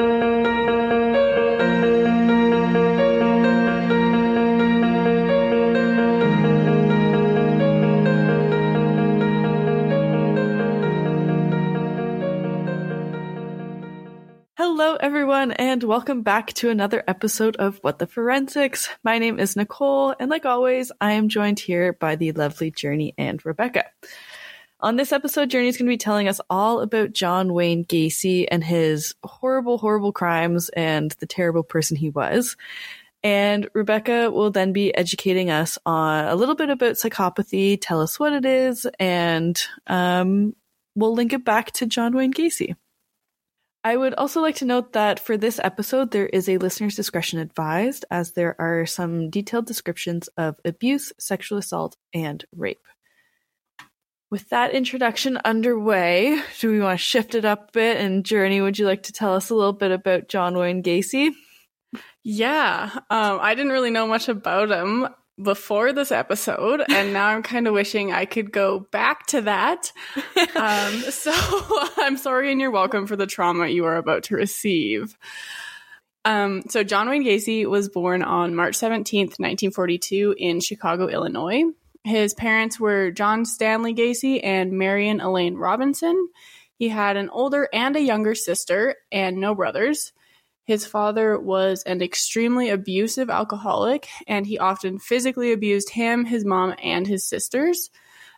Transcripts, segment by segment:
Hello, everyone, and welcome back to another episode of What the Forensics. My name is Nicole, and like always, I am joined here by the lovely Journey and Rebecca. On this episode, Journey is going to be telling us all about John Wayne Gacy and his horrible, horrible crimes and the terrible person he was. And Rebecca will then be educating us on a little bit about psychopathy, tell us what it is, and um, we'll link it back to John Wayne Gacy. I would also like to note that for this episode, there is a listener's discretion advised, as there are some detailed descriptions of abuse, sexual assault, and rape. With that introduction underway, do we want to shift it up a bit? And Journey, would you like to tell us a little bit about John Wayne Gacy? Yeah, um, I didn't really know much about him before this episode, and now I'm kind of wishing I could go back to that. um, so I'm sorry and you're welcome for the trauma you are about to receive. Um, so John Wayne Gacy was born on March 17th, 1942 in Chicago, Illinois. His parents were John Stanley Gacy and Marion Elaine Robinson. He had an older and a younger sister and no brothers. His father was an extremely abusive alcoholic, and he often physically abused him, his mom, and his sisters.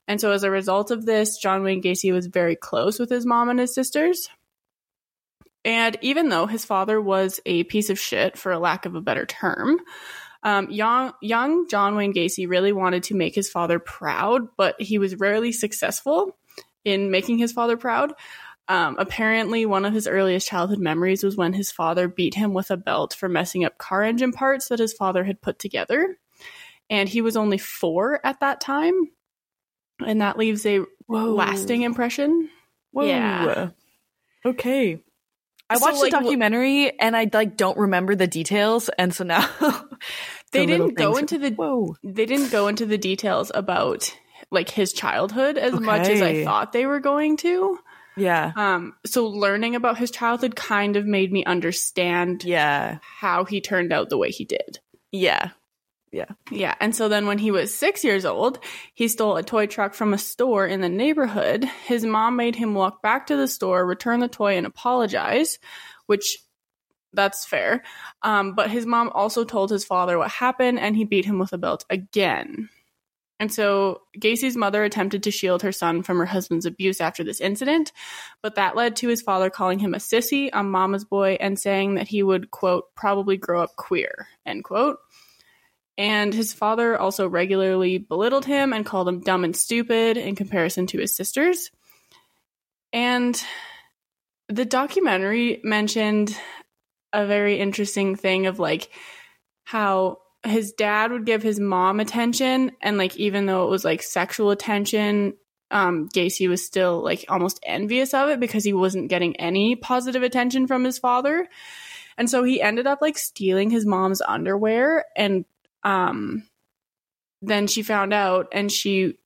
And so, as a result of this, John Wayne Gacy was very close with his mom and his sisters. And even though his father was a piece of shit, for a lack of a better term, um, young, young John Wayne Gacy really wanted to make his father proud, but he was rarely successful in making his father proud. Um, apparently, one of his earliest childhood memories was when his father beat him with a belt for messing up car engine parts that his father had put together. And he was only four at that time. And that leaves a Whoa. lasting impression. Whoa. Yeah. Okay. I watched like, the documentary and I like don't remember the details, and so now they didn't go into the whoa. They didn't go into the details about like his childhood as okay. much as I thought they were going to. Yeah. Um, so learning about his childhood kind of made me understand yeah how he turned out the way he did. Yeah. Yeah. Yeah. And so then when he was six years old, he stole a toy truck from a store in the neighborhood. His mom made him walk back to the store, return the toy, and apologize, which that's fair. Um, but his mom also told his father what happened and he beat him with a belt again. And so Gacy's mother attempted to shield her son from her husband's abuse after this incident, but that led to his father calling him a sissy, a mama's boy, and saying that he would, quote, probably grow up queer, end quote. And his father also regularly belittled him and called him dumb and stupid in comparison to his sisters. And the documentary mentioned a very interesting thing of like how his dad would give his mom attention and like even though it was like sexual attention um Gacy was still like almost envious of it because he wasn't getting any positive attention from his father. And so he ended up like stealing his mom's underwear and um then she found out and she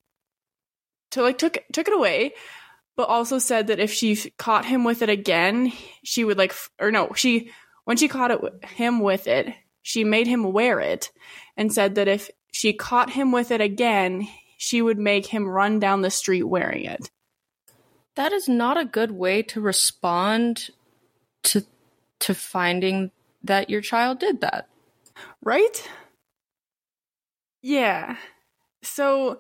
to like took took it away but also said that if she caught him with it again she would like or no she when she caught it him with it she made him wear it and said that if she caught him with it again, she would make him run down the street wearing it. That is not a good way to respond to to finding that your child did that. Right? Yeah. So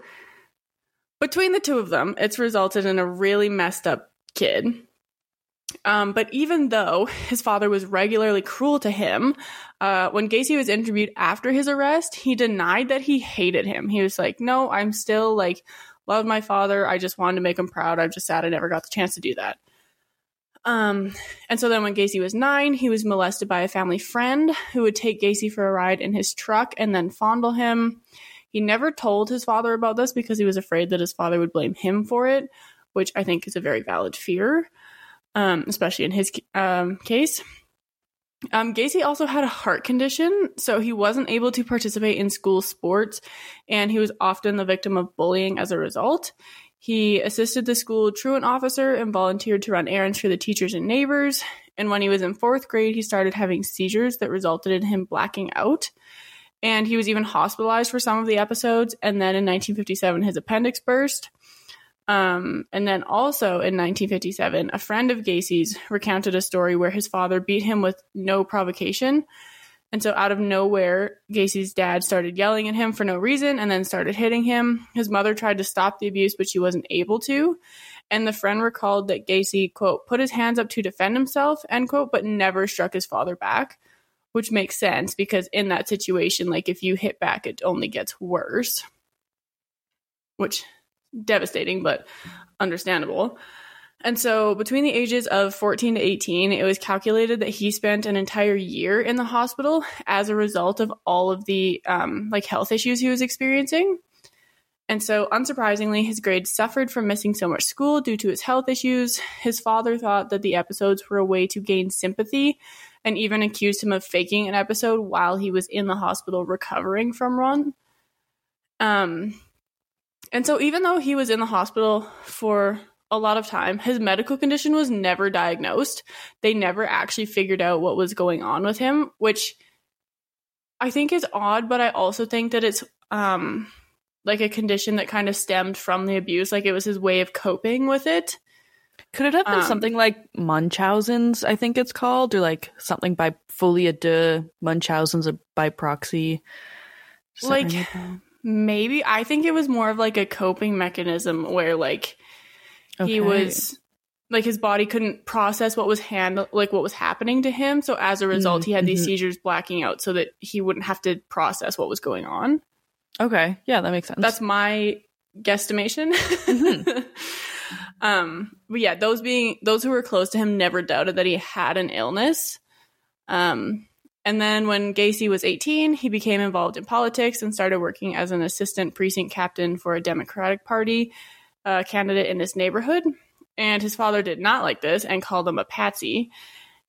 between the two of them, it's resulted in a really messed up kid um, but even though his father was regularly cruel to him, uh, when Gacy was interviewed after his arrest, he denied that he hated him. He was like, "No, I'm still like love my father. I just wanted to make him proud. I'm just sad I never got the chance to do that." Um, and so then when Gacy was nine, he was molested by a family friend who would take Gacy for a ride in his truck and then fondle him. He never told his father about this because he was afraid that his father would blame him for it, which I think is a very valid fear um, especially in his um, case. Um, Gacy also had a heart condition, so he wasn't able to participate in school sports, and he was often the victim of bullying as a result. He assisted the school truant officer and volunteered to run errands for the teachers and neighbors. And when he was in fourth grade, he started having seizures that resulted in him blacking out. And he was even hospitalized for some of the episodes. And then in 1957, his appendix burst. Um, and then also in 1957, a friend of Gacy's recounted a story where his father beat him with no provocation. And so, out of nowhere, Gacy's dad started yelling at him for no reason and then started hitting him. His mother tried to stop the abuse, but she wasn't able to. And the friend recalled that Gacy, quote, put his hands up to defend himself, end quote, but never struck his father back, which makes sense because in that situation, like if you hit back, it only gets worse, which devastating, but understandable. And so, between the ages of 14 to 18, it was calculated that he spent an entire year in the hospital as a result of all of the um, like health issues he was experiencing. And so, unsurprisingly, his grades suffered from missing so much school due to his health issues. His father thought that the episodes were a way to gain sympathy and even accused him of faking an episode while he was in the hospital recovering from one. Um, and so, even though he was in the hospital for a lot of time, his medical condition was never diagnosed. They never actually figured out what was going on with him, which I think is odd, but I also think that it's um like a condition that kind of stemmed from the abuse. Like it was his way of coping with it. Could it have been Um, something like Munchausen's, I think it's called, or like something by folia de Munchausen's by proxy? Like- bell? Maybe I think it was more of like a coping mechanism where like he was like his body couldn't process what was hand like what was happening to him. So as a result, he had these mhm. seizures blacking out so that he wouldn't have to process what was going on. Okay, yeah, that makes sense. That's my guesstimation. Mm-hmm. um, but yeah, those being those who were close to him never doubted that he had an illness. Um, and then when Gacy was 18, he became involved in politics and started working as an assistant precinct captain for a Democratic Party uh, candidate in his neighborhood. And his father did not like this and called him a patsy.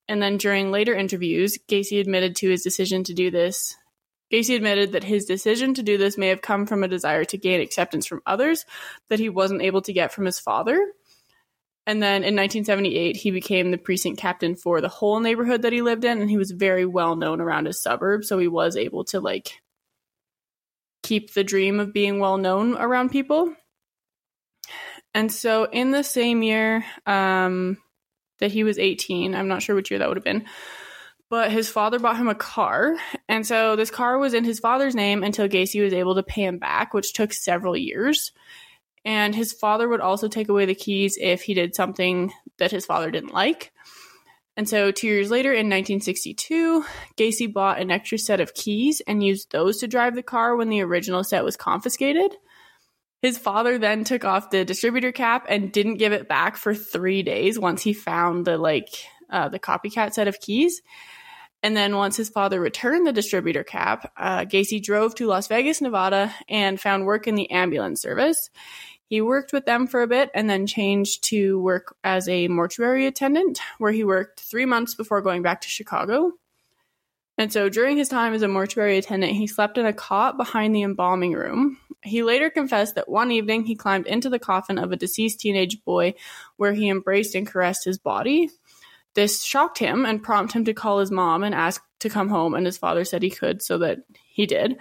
And then during later interviews, Gacy admitted to his decision to do this. Gacy admitted that his decision to do this may have come from a desire to gain acceptance from others that he wasn't able to get from his father. And then in 1978, he became the precinct captain for the whole neighborhood that he lived in, and he was very well known around his suburb. So he was able to like keep the dream of being well known around people. And so in the same year um, that he was 18, I'm not sure which year that would have been, but his father bought him a car. And so this car was in his father's name until Gacy was able to pay him back, which took several years. And his father would also take away the keys if he did something that his father didn't like. And so, two years later, in 1962, Gacy bought an extra set of keys and used those to drive the car when the original set was confiscated. His father then took off the distributor cap and didn't give it back for three days once he found the like uh, the copycat set of keys. And then once his father returned the distributor cap, uh, Gacy drove to Las Vegas, Nevada, and found work in the ambulance service. He worked with them for a bit and then changed to work as a mortuary attendant, where he worked three months before going back to Chicago. And so during his time as a mortuary attendant, he slept in a cot behind the embalming room. He later confessed that one evening he climbed into the coffin of a deceased teenage boy where he embraced and caressed his body. This shocked him and prompted him to call his mom and ask to come home, and his father said he could, so that he did.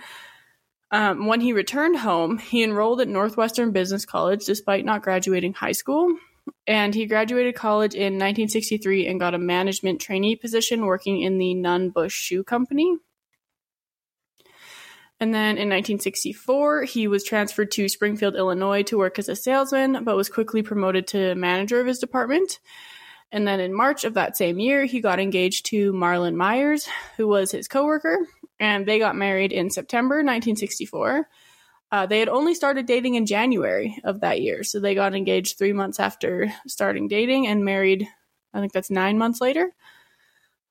Um, when he returned home, he enrolled at Northwestern Business College despite not graduating high school. And he graduated college in 1963 and got a management trainee position working in the Nunn Bush Shoe Company. And then in 1964, he was transferred to Springfield, Illinois to work as a salesman, but was quickly promoted to manager of his department. And then in March of that same year, he got engaged to Marlynn Myers, who was his coworker, and they got married in September 1964. Uh, they had only started dating in January of that year, so they got engaged three months after starting dating and married. I think that's nine months later.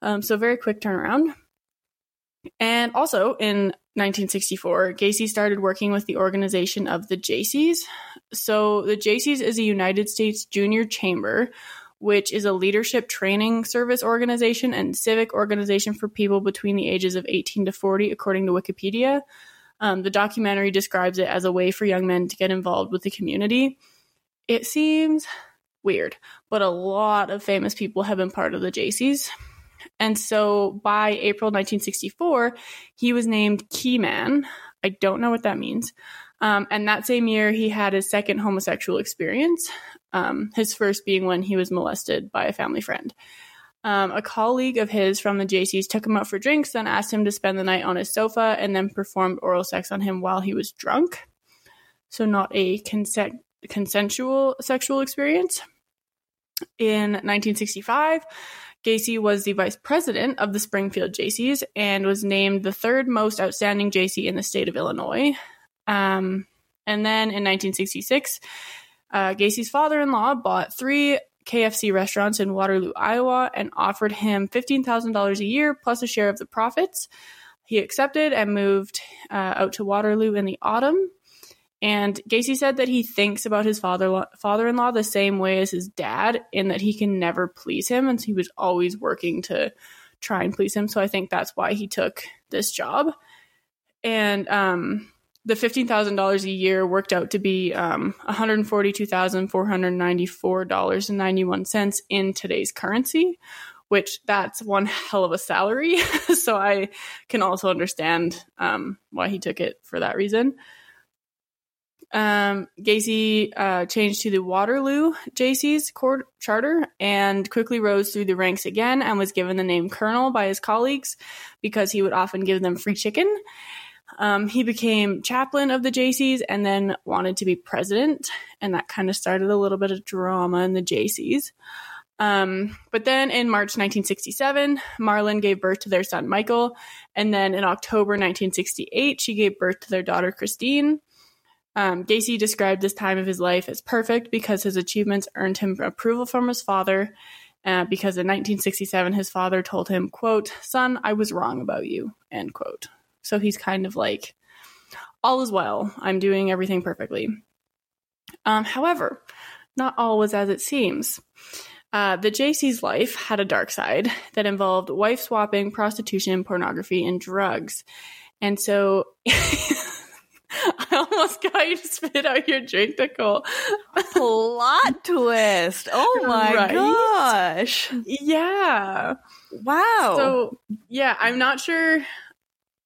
Um, so very quick turnaround. And also in 1964, Gacy started working with the organization of the Jaycees. So the Jaycees is a United States junior chamber, which is a leadership training service organization and civic organization for people between the ages of 18 to 40, according to Wikipedia. Um, the documentary describes it as a way for young men to get involved with the community. It seems weird. But a lot of famous people have been part of the Jaycees. And so by April 1964, he was named Keyman. I don't know what that means. Um, and that same year, he had his second homosexual experience, um, his first being when he was molested by a family friend. Um, a colleague of his from the Jaycees took him out for drinks, then asked him to spend the night on his sofa, and then performed oral sex on him while he was drunk. So, not a consensual sexual experience. In 1965, Gacy was the vice president of the Springfield JCs and was named the third most outstanding Jaycee in the state of Illinois. Um, and then in 1966, uh, Gacy's father in law bought three KFC restaurants in Waterloo, Iowa, and offered him $15,000 a year plus a share of the profits. He accepted and moved uh, out to Waterloo in the autumn. And Gacy said that he thinks about his father father in law the same way as his dad, in that he can never please him, and so he was always working to try and please him. So I think that's why he took this job. And um, the fifteen thousand dollars a year worked out to be um, one hundred forty two thousand four hundred ninety four dollars and ninety one cents in today's currency, which that's one hell of a salary. so I can also understand um, why he took it for that reason. Um, Gacy uh, changed to the Waterloo Jaycee's court charter and quickly rose through the ranks again and was given the name Colonel by his colleagues because he would often give them free chicken. Um, he became chaplain of the Jaycees and then wanted to be president, and that kind of started a little bit of drama in the Jaycees. Um, but then in March 1967, Marlynn gave birth to their son Michael, and then in October 1968, she gave birth to their daughter Christine. Um, Gacy described this time of his life as perfect because his achievements earned him approval from his father. Uh, because in 1967, his father told him, "quote Son, I was wrong about you." End quote. So he's kind of like, all is well. I'm doing everything perfectly. Um, however, not all was as it seems. Uh, the Jaycee's life had a dark side that involved wife swapping, prostitution, pornography, and drugs. And so I almost got you to spit out your drink, Nicole. Plot twist. Oh my right? gosh. Yeah. Wow. So, yeah, I'm not sure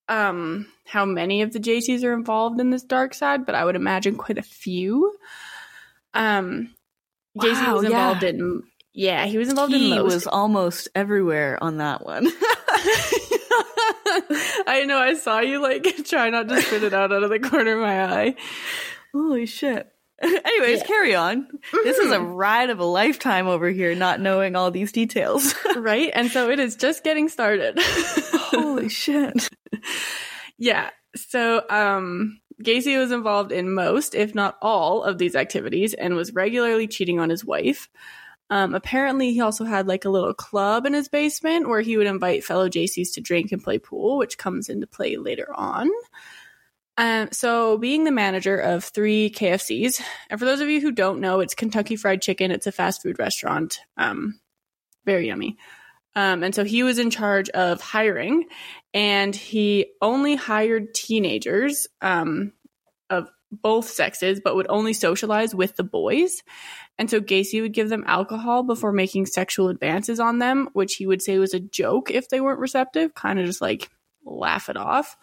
um, how many of the Jaycees are involved in this dark side, but I would imagine quite a few. Um, wow, Gacy was involved yeah. in yeah, he was involved he in most. was almost everywhere on that one. I know. I saw you like try not to spit it out out of the corner of my eye. Holy shit. Anyways, yeah. carry on. This is a mm-hmm. ride of a lifetime over here, not knowing all these details. right? And so it is just getting started. Holy shit. Yeah. So, um, Gacy was involved in most, if not all, of these activities and was regularly cheating on his wife. Um, apparently, he also had like a little club in his basement where he would invite fellow Jaycees to drink and play pool, which comes into play later on. Um, so, being the manager of three KFCs, and for those of you who don't know, it's Kentucky Fried Chicken. It's a fast food restaurant. Um, very yummy. Um, and so he was in charge of hiring, and he only hired teenagers um, of both sexes, but would only socialize with the boys. And so Gacy would give them alcohol before making sexual advances on them, which he would say was a joke if they weren't receptive, kind of just like laugh it off.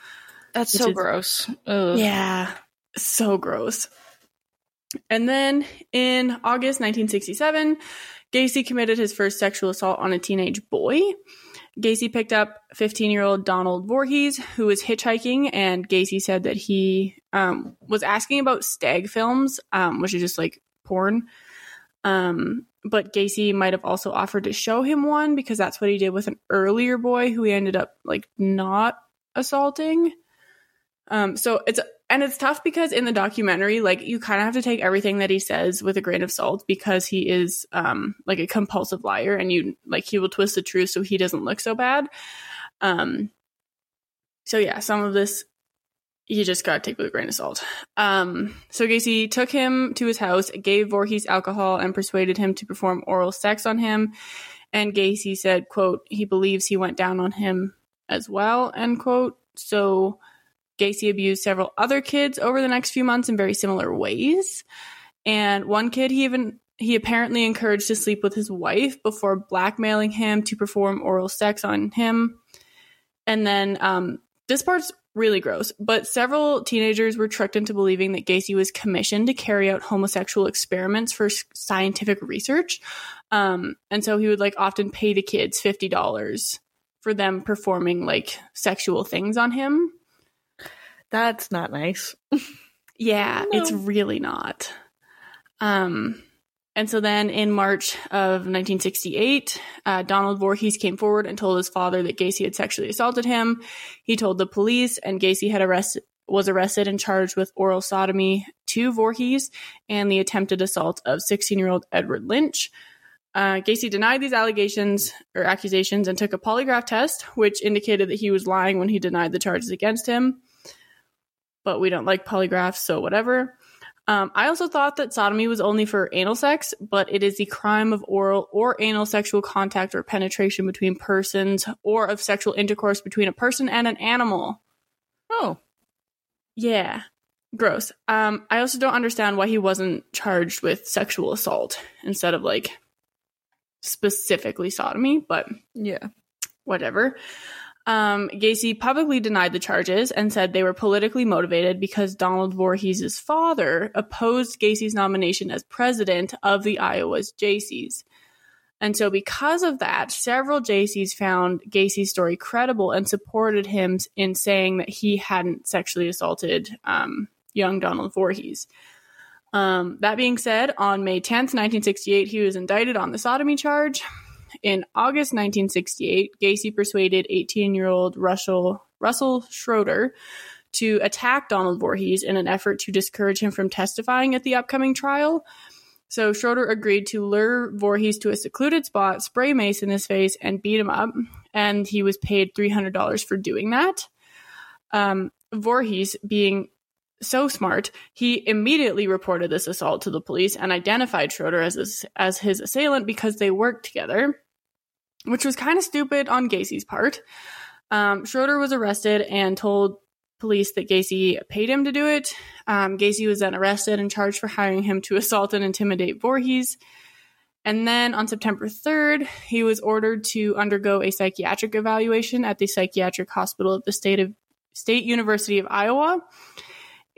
That's so is, gross. Ugh. Yeah, so gross. And then in August 1967, Gacy committed his first sexual assault on a teenage boy. Gacy picked up 15 year old Donald Voorhees, who was hitchhiking, and Gacy said that he um, was asking about stag films, um, which is just like porn. Um, but Gacy might have also offered to show him one because that's what he did with an earlier boy who he ended up like not assaulting. Um, so it's and it's tough because in the documentary, like you kind of have to take everything that he says with a grain of salt because he is um like a compulsive liar and you like he will twist the truth so he doesn't look so bad. Um so yeah, some of this you just gotta take with a grain of salt. Um, so Gacy took him to his house, gave Voorhees alcohol, and persuaded him to perform oral sex on him. And Gacy said, "quote He believes he went down on him as well." End quote. So Gacy abused several other kids over the next few months in very similar ways. And one kid he even he apparently encouraged to sleep with his wife before blackmailing him to perform oral sex on him. And then um, this part's really gross, but several teenagers were tricked into believing that Gacy was commissioned to carry out homosexual experiments for scientific research. Um, and so he would like often pay the kids $50 for them performing like sexual things on him. That's not nice. yeah, no. it's really not. Um, and so then in March of 1968, uh, Donald Voorhees came forward and told his father that Gacy had sexually assaulted him. He told the police, and Gacy had arrested was arrested and charged with oral sodomy to Voorhees and the attempted assault of 16 year old Edward Lynch. Uh, Gacy denied these allegations or accusations and took a polygraph test, which indicated that he was lying when he denied the charges against him. But we don't like polygraphs, so whatever. Um, I also thought that sodomy was only for anal sex, but it is the crime of oral or anal sexual contact or penetration between persons or of sexual intercourse between a person and an animal. Oh. Yeah. Gross. Um, I also don't understand why he wasn't charged with sexual assault instead of like specifically sodomy, but yeah, whatever. Um, Gacy publicly denied the charges and said they were politically motivated because Donald Voorhees' father opposed Gacy's nomination as president of the Iowa's Jaycees. And so, because of that, several Jaycees found Gacy's story credible and supported him in saying that he hadn't sexually assaulted um, young Donald Voorhees. Um, that being said, on May 10th, 1968, he was indicted on the sodomy charge. In August 1968, Gacy persuaded 18 year old Russell, Russell Schroeder to attack Donald Voorhees in an effort to discourage him from testifying at the upcoming trial. So Schroeder agreed to lure Voorhees to a secluded spot, spray mace in his face, and beat him up. And he was paid $300 for doing that. Um, Voorhees, being so smart, he immediately reported this assault to the police and identified Schroeder as his, as his assailant because they worked together which was kind of stupid on Gacy's part. Um, Schroeder was arrested and told police that Gacy paid him to do it. Um, Gacy was then arrested and charged for hiring him to assault and intimidate Voorhees. And then on September 3rd, he was ordered to undergo a psychiatric evaluation at the psychiatric hospital of the state of State University of Iowa.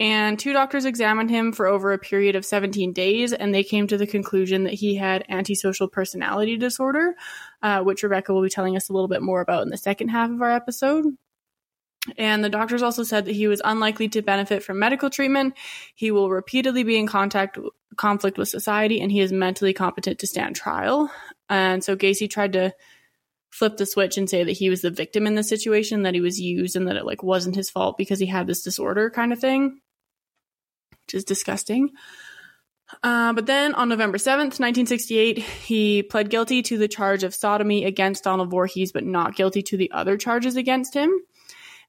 And two doctors examined him for over a period of 17 days, and they came to the conclusion that he had antisocial personality disorder, uh, which Rebecca will be telling us a little bit more about in the second half of our episode. And the doctors also said that he was unlikely to benefit from medical treatment. He will repeatedly be in contact conflict with society, and he is mentally competent to stand trial. And so Gacy tried to flip the switch and say that he was the victim in the situation, that he was used, and that it like wasn't his fault because he had this disorder, kind of thing which is disgusting. Uh, but then on November 7th, 1968, he pled guilty to the charge of sodomy against Donald Voorhees, but not guilty to the other charges against him.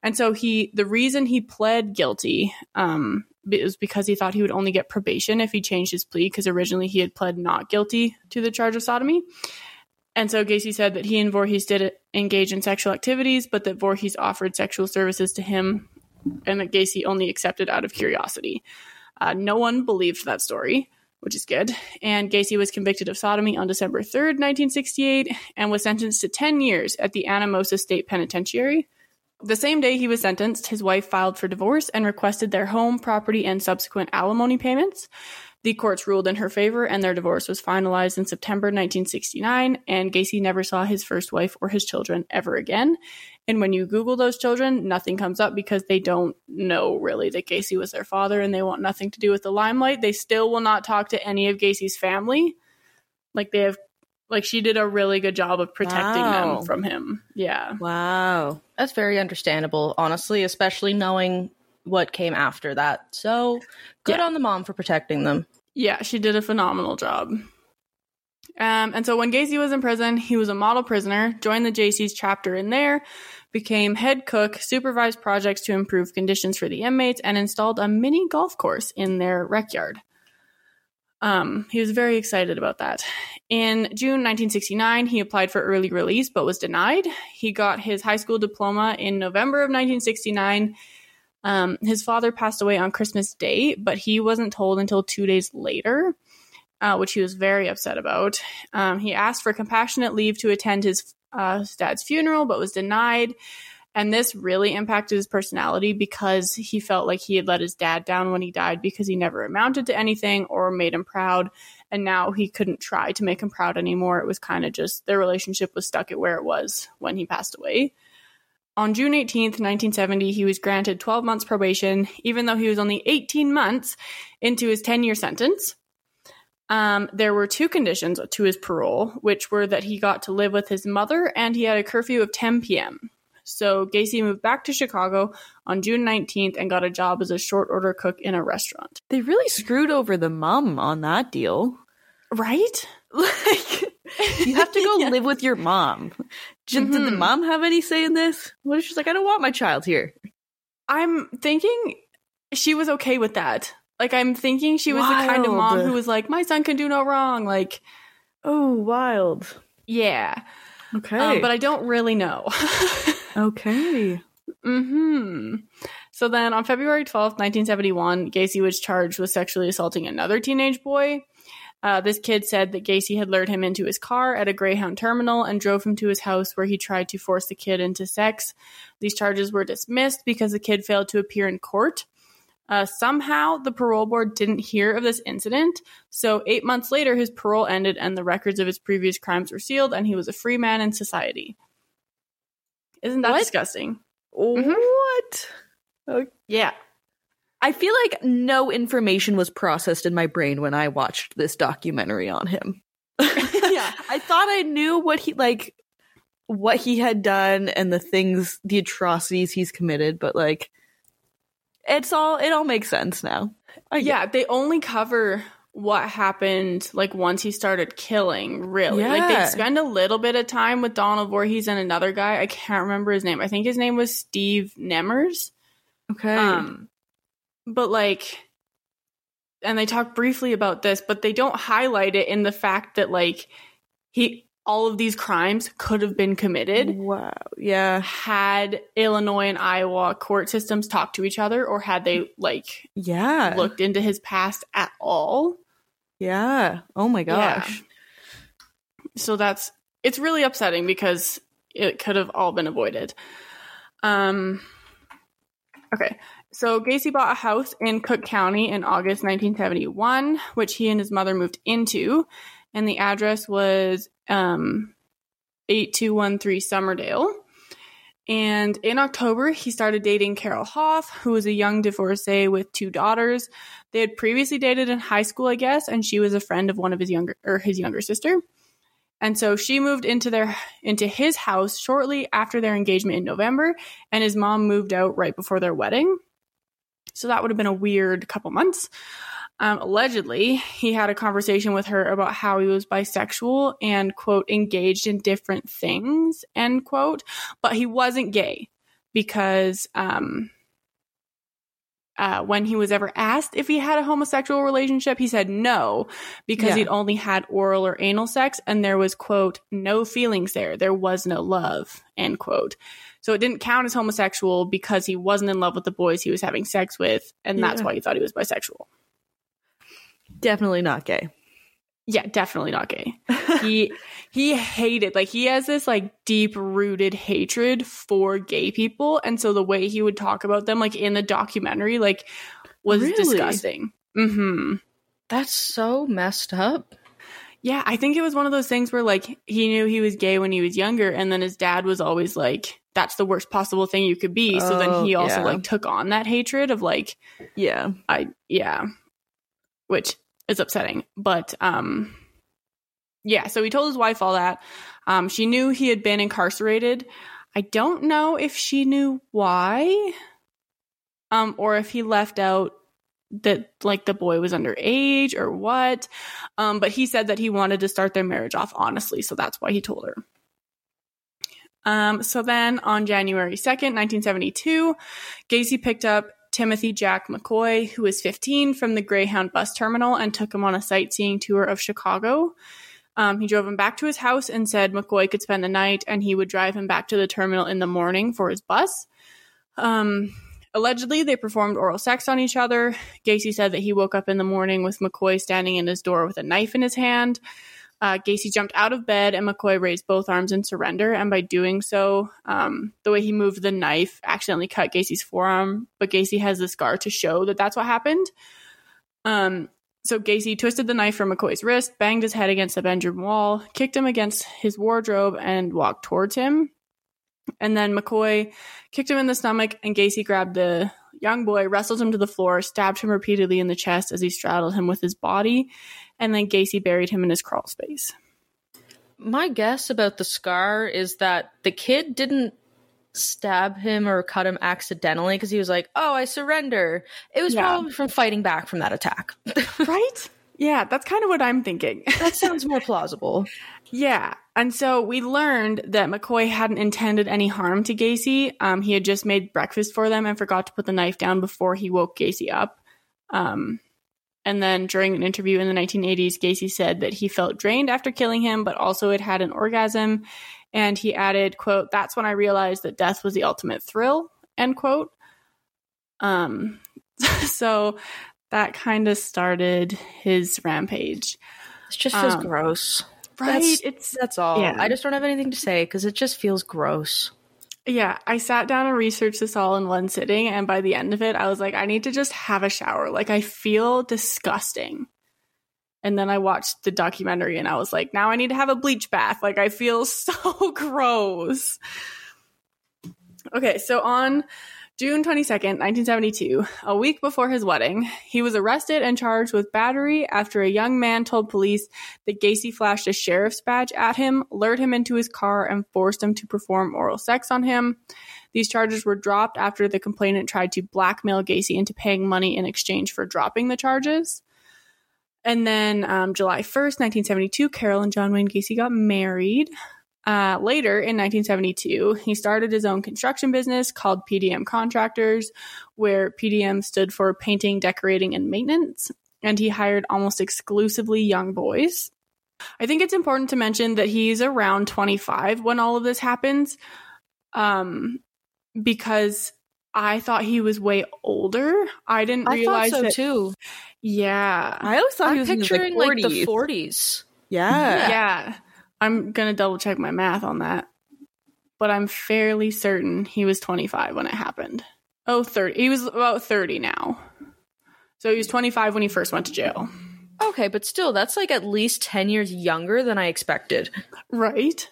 And so he, the reason he pled guilty, um, was because he thought he would only get probation if he changed his plea, because originally he had pled not guilty to the charge of sodomy. And so Gacy said that he and Voorhees did engage in sexual activities, but that Voorhees offered sexual services to him and that Gacy only accepted out of curiosity. Uh, no one believed that story, which is good. And Gacy was convicted of sodomy on December 3rd, 1968, and was sentenced to 10 years at the Anamosa State Penitentiary. The same day he was sentenced, his wife filed for divorce and requested their home, property, and subsequent alimony payments. The courts ruled in her favor, and their divorce was finalized in September 1969. And Gacy never saw his first wife or his children ever again. And when you Google those children, nothing comes up because they don't know really that Gacy was their father and they want nothing to do with the limelight. They still will not talk to any of Gacy's family. Like they have, like she did a really good job of protecting wow. them from him. Yeah. Wow. That's very understandable, honestly, especially knowing what came after that. So good yeah. on the mom for protecting them. Yeah, she did a phenomenal job. Um, and so when Gacy was in prison, he was a model prisoner, joined the Jaycees chapter in there, became head cook, supervised projects to improve conditions for the inmates, and installed a mini golf course in their rec yard. Um, he was very excited about that. In June 1969, he applied for early release but was denied. He got his high school diploma in November of 1969 um, his father passed away on Christmas Day, but he wasn't told until two days later. uh, which he was very upset about. Um, he asked for compassionate leave to attend his, uh, dad's funeral, but was denied. And this really impacted his personality because he felt like he had let his dad down when he died because he never amounted to anything or made him proud. And now he couldn't try to make him proud anymore. It was kind of just their relationship was stuck at where it was when he passed away. On June 18th, 1970, he was granted 12 months probation, even though he was only 18 months into his 10 year sentence. Um, there were two conditions to his parole, which were that he got to live with his mother and he had a curfew of 10 p.m. So Gacy moved back to Chicago on June 19th and got a job as a short order cook in a restaurant. They really screwed over the mom on that deal. Right? Like, you have to go Yeah. live with your mom. Did, did the Mhm. mom have any say in this? What if she's like, I don't want my child here? I'm thinking she was okay with that. Like, I'm thinking she was the kind of mom who was like, my son can do no wrong. Like, Oh, wild. yeah. Okay. Um, but I don't really know. okay. hmm So then on February 12th, 1971, Gacy was charged with sexually assaulting another teenage boy. Uh, this kid said that Gacy had lured him into his car at a Greyhound terminal and drove him to his house where he tried to force the kid into sex. These charges were dismissed because the kid failed to appear in court. Uh, somehow, the parole board didn't hear of this incident. So, eight months later, his parole ended and the records of his previous crimes were sealed, and he was a free man in society. Isn't that What? disgusting? What? Yeah. I feel like no information was processed in my brain when I watched this documentary on him. Yeah. I thought I knew what he like what he had done and the things the atrocities he's committed, but like it's all it all makes sense now. Yeah, they only cover what happened like once he started killing, really. Like they spend a little bit of time with Donald Voorhees and another guy. I can't remember his name. I think his name was Steve Nemmers. Okay. Um but like and they talk briefly about this, but they don't highlight it in the fact that like he all of these crimes could have been committed wow. Yeah. had Illinois and Iowa court systems talked to each other or had they like Yeah. looked into his past at all. Yeah. Oh my gosh. So that's it's really upsetting because it could have all been avoided. Um okay. So Gacy bought a house in Cook County in August 1971, which he and his mother moved into, and the address was um 8213 Summerdale. And in October, he started dating Carol Hoff, who was a young divorcee with two daughters. They had previously dated in high school, I guess, and she was a friend of one of his younger or his younger sister. And so she moved into their into his house shortly after their engagement in November, and his mom moved out right before their wedding. So that would have been a weird couple months. Um, allegedly, he had a conversation with her about how he was bisexual and quote engaged in different things end quote, but he wasn't gay because um, uh, when he was ever asked if he had a homosexual relationship, he said no because Yeah. he'd only had oral or anal sex and there was, quote, no feelings there. There was no love, end quote. So it didn't count as homosexual because he wasn't in love with the boys he was having sex with, and that's Yeah. why he thought he was bisexual. Definitely not gay. Yeah, definitely not gay. he he hated like he has this like deep rooted hatred for gay people and so the way he would talk about them like in the documentary like was Really? disgusting. Mhm. That's so messed up. Yeah, I think it was one of those things where like he knew he was gay when he was younger and then his dad was always like that's the worst possible thing you could be. So then Oh, he also yeah. like took on that hatred of like yeah. I yeah, which is upsetting. But um, yeah. So he told his wife all that. Um, she knew he had been incarcerated. I don't know if she knew why, um, or if he left out that like the boy was underage or what. Um, but he said that he wanted to start their marriage off honestly, so that's why he told her. Um, so then on January 2nd, 1972, Gacy picked up Timothy Jack McCoy, who was 15, from the Greyhound bus terminal and took him on a sightseeing tour of Chicago. Um, he drove him back to his house and said McCoy could spend the night and he would drive him back to the terminal in the morning for his bus. Um, Allegedly, they performed oral sex on each other. Gacy said that he woke up in the morning with McCoy standing in his door with a knife in his hand. Uh, Gacy jumped out of bed and McCoy raised both arms in surrender. And by doing so, um, the way he moved the knife accidentally cut Gacy's forearm, but Gacy has the scar to show that that's what happened. Um, so Gacy twisted the knife from McCoy's wrist, banged his head against the bedroom wall, kicked him against his wardrobe, and walked towards him. And then McCoy kicked him in the stomach, and Gacy grabbed the young boy, wrestled him to the floor, stabbed him repeatedly in the chest as he straddled him with his body, and then Gacy buried him in his crawl space. My guess about the scar is that the kid didn't stab him or cut him accidentally because he was like, "Oh, I surrender." It was Yeah. probably from fighting back from that attack. Right? Yeah, that's kind of what I'm thinking. that sounds more plausible. Yeah. And so we learned that McCoy hadn't intended any harm to Gacy. Um, he had just made breakfast for them and forgot to put the knife down before he woke Gacy up. Um, and then during an interview in the 1980s, Gacy said that he felt drained after killing him, but also had had an orgasm. And he added, quote, that's when I realized that death was the ultimate thrill, end quote. Um, so that kind of started his rampage. It just feels Um, gross. Right? That's- it's That's all. Yeah. I just don't have anything to say because it just feels gross. Yeah, I sat down and researched this all in one sitting, and by the end of it, I was like, I need to just have a shower. Like, I feel disgusting. And then I watched the documentary, and I was like, now I need to have a bleach bath. Like, I feel so gross. Okay, so on June 22nd, 1972, a week before his wedding, he was arrested and charged with battery after a young man told police that Gacy flashed a sheriff's badge at him, lured him into his car, and forced him to perform oral sex on him. These charges were dropped after the complainant tried to blackmail Gacy into paying money in exchange for dropping the charges. And then um, July 1st, 1972, Carol and John Wayne Gacy got married. Uh, later in 1972, he started his own construction business called PDM Contractors, where PDM stood for painting, decorating, and maintenance. And he hired almost exclusively young boys. I think it's important to mention that he's around 25 when all of this happens, um, because I thought he was way older. I didn't I thought realize so that. too. Yeah, I always thought he I'm was in his, picturing like, like, the 40s. yeah. yeah. I'm gonna double check my math on that, but I'm fairly certain he was 25 when it happened. Oh, 30. He was about 30 now. So he was 25 when he first went to jail. Okay, but still, that's like at least 10 years younger than I expected. Right?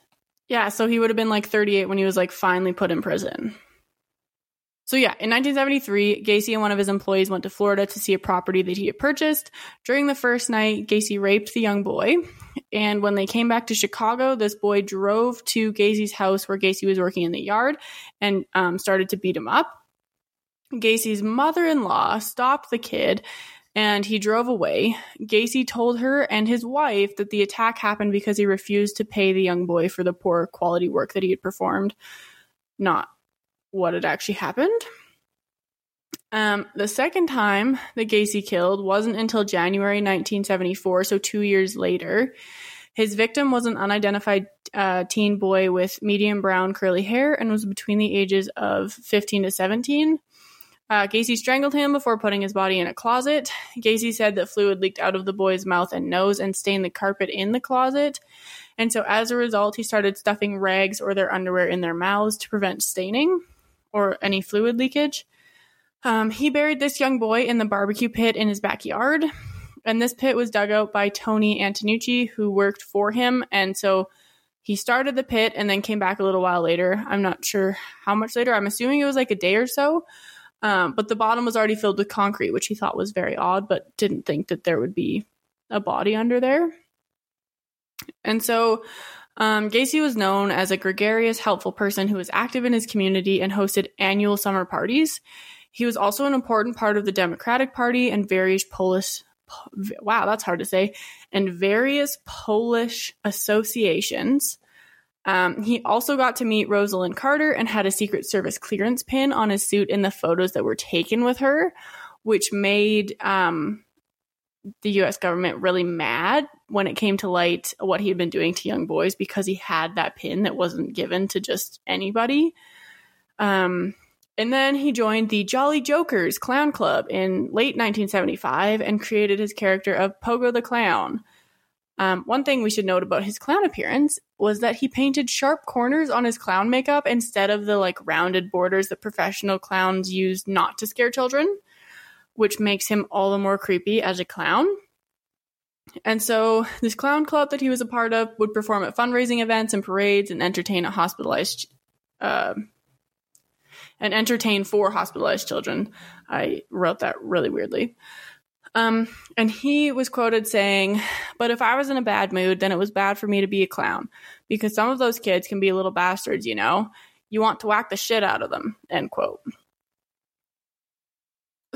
Yeah, so he would have been like 38 when he was like finally put in prison. So yeah, in 1973, Gacy and one of his employees went to Florida to see a property that he had purchased. During the first night, Gacy raped the young boy, and when they came back to Chicago, this boy drove to Gacy's house where Gacy was working in the yard and um, started to beat him up. Gacy's mother-in-law stopped the kid and he drove away. Gacy told her and his wife that the attack happened because he refused to pay the young boy for the poor quality work that he had performed, not what had actually happened. Um, the second time that Gacy killed wasn't until January 1974, so two years later. His victim was an unidentified uh, teen boy with medium brown curly hair and was between the ages of 15 to 17. Uh, Gacy strangled him before putting his body in a closet. Gacy said that fluid leaked out of the boy's mouth and nose and stained the carpet in the closet. And so, as a result, he started stuffing rags or their underwear in their mouths to prevent staining or any fluid leakage. Um, he buried this young boy in the barbecue pit in his backyard. And this pit was dug out by Tony Antonucci, who worked for him. And so he started the pit and then came back a little while later. I'm not sure how much later. I'm assuming it was like a day or so. Um, but the bottom was already filled with concrete, which he thought was very odd, but didn't think that there would be a body under there. And so um, Gacy was known as a gregarious, helpful person who was active in his community and hosted annual summer parties. He was also an important part of the Democratic Party and various Polish, wow, that's hard to say, and various Polish associations. Um, he also got to meet Rosalynn Carter and had a Secret Service clearance pin on his suit in the photos that were taken with her, which made um, the US government really mad when it came to light what he had been doing to young boys because he had that pin that wasn't given to just anybody. Um, And then he joined the Jolly Jokers Clown Club in late 1975 and created his character of Pogo the Clown. Um, one thing we should note about his clown appearance was that he painted sharp corners on his clown makeup instead of the like rounded borders that professional clowns use not to scare children, which makes him all the more creepy as a clown. And so, this clown club that he was a part of would perform at fundraising events and parades and entertain a hospitalized, uh, and entertain for hospitalized children. I wrote that really weirdly. Um, and he was quoted saying, But if I was in a bad mood, then it was bad for me to be a clown because some of those kids can be little bastards, you know? You want to whack the shit out of them, end quote.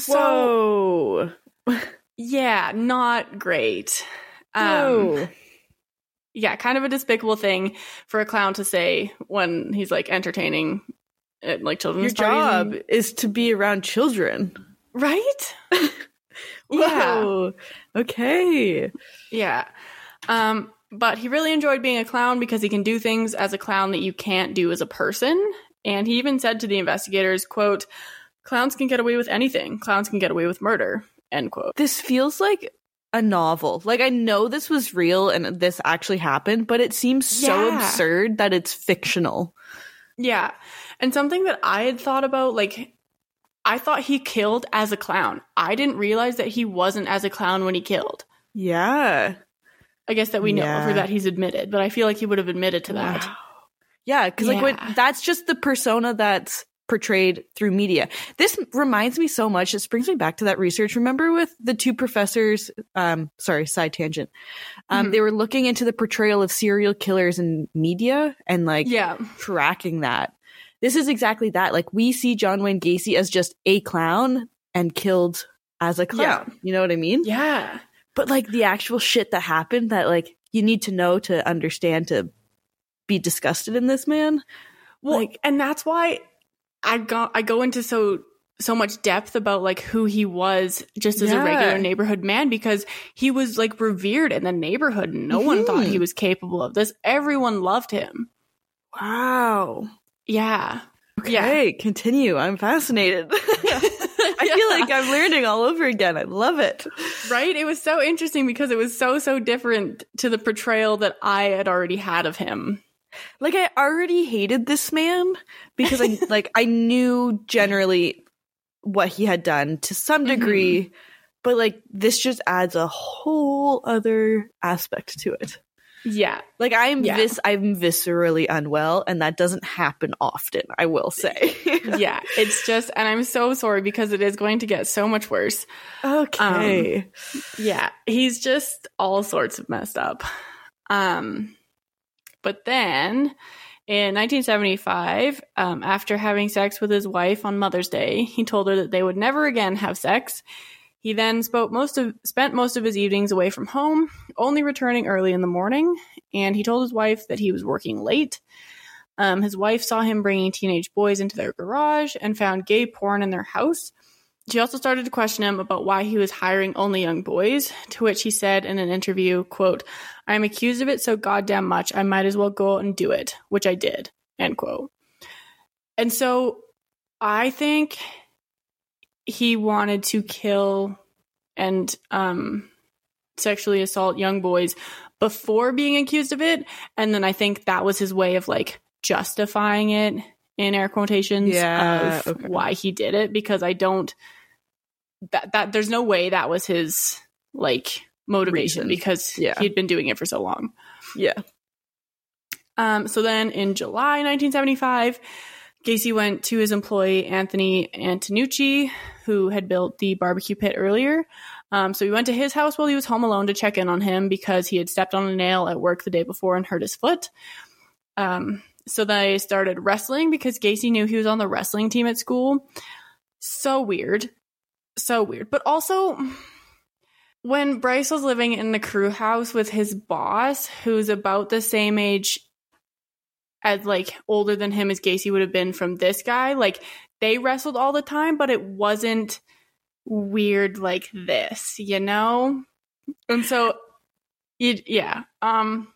Whoa. yeah, not great. Um, yeah, kind of a despicable thing for a clown to say when he's like entertaining at like Your children's parties job and- is to be around children. right? Whoa. Okay. Yeah. Um, but he really enjoyed being a clown because he can do things as a clown that you can't do as a person. And he even said to the investigators, quote, clowns can get away with anything. Clowns can get away with murder, end quote. This feels like a novel. Like I know this was real and this actually happened, but it seems so Yeah. absurd that it's fictional. Yeah. And something that I had thought about, like, I thought he killed as a clown. I didn't realize that he wasn't as a clown when he killed. Yeah. I guess that we know Yeah. for that he's admitted, but I feel like he would have admitted to that. Wow. Yeah, because like when that's just the persona that's portrayed through media. This reminds me so much. This brings me back to that research. Remember with the two professors? Um, sorry, side tangent. Um, Mhm. they were looking into the portrayal of serial killers in media and like Yeah. tracking that. This is exactly that. Like we see John Wayne Gacy as just a clown and killed as a clown. You know what I mean? Yeah. But like the actual shit that happened that like you need to know to understand to be disgusted in this man. Well, Like- and that's why I go I go into so so much depth about like who he was just as Yeah. a regular neighborhood man because he was like revered in the neighborhood. And no one mm-hmm. thought he was capable of this. Everyone loved him. Wow. Yeah. Okay, continue. I'm fascinated. I feel like I'm learning all over again. I love it. right? It was so interesting because it was so so different to the portrayal that I had already had of him. Like I already hated this man because I like I knew generally what he had done to some degree, but like this just adds a whole other aspect to it. Yeah. Like I'm Yeah. vis I'm viscerally unwell and that doesn't happen often, I will say. Yeah. It's just and I'm so sorry because it is going to get so much worse. okay. Yeah, he's just all sorts of messed up. Um, but then in 1975, um, after having sex with his wife on Mother's Day, he told her that they would never again have sex. He then most of spent most of his evenings away from home, only returning early in the morning. And he told his wife that he was working late. Um, his wife saw him bringing teenage boys into their garage and found gay porn in their house. She also started to question him about why he was hiring only young boys, to which he said in an interview, quote, I am accused of it so goddamn much, I might as well go out and do it, which I did, end quote. And so I think he wanted to kill and um, sexually assault young boys before being accused of it. And then I think that was his way of like justifying it in air quotations Yeah, of okay. why he did it because I don't that that there's no way that was his like motivation Reason. because Yeah. he'd been doing it for so long. Yeah. Um, so then in July 1975, Gacy went to his employee Anthony Antonucci, who had built the barbecue pit earlier. Um, so he went to his house while he was home alone to check in on him because he had stepped on a nail at work the day before and hurt his foot. Um, so they started wrestling because Gacy knew he was on the wrestling team at school. So weird. So weird. But also, when Bryce was living in the crew house with his boss, who's about the same age as like older than him as Gacy would have been from this guy, like they wrestled all the time, but it wasn't weird like this, you know? And so, it, yeah. Um,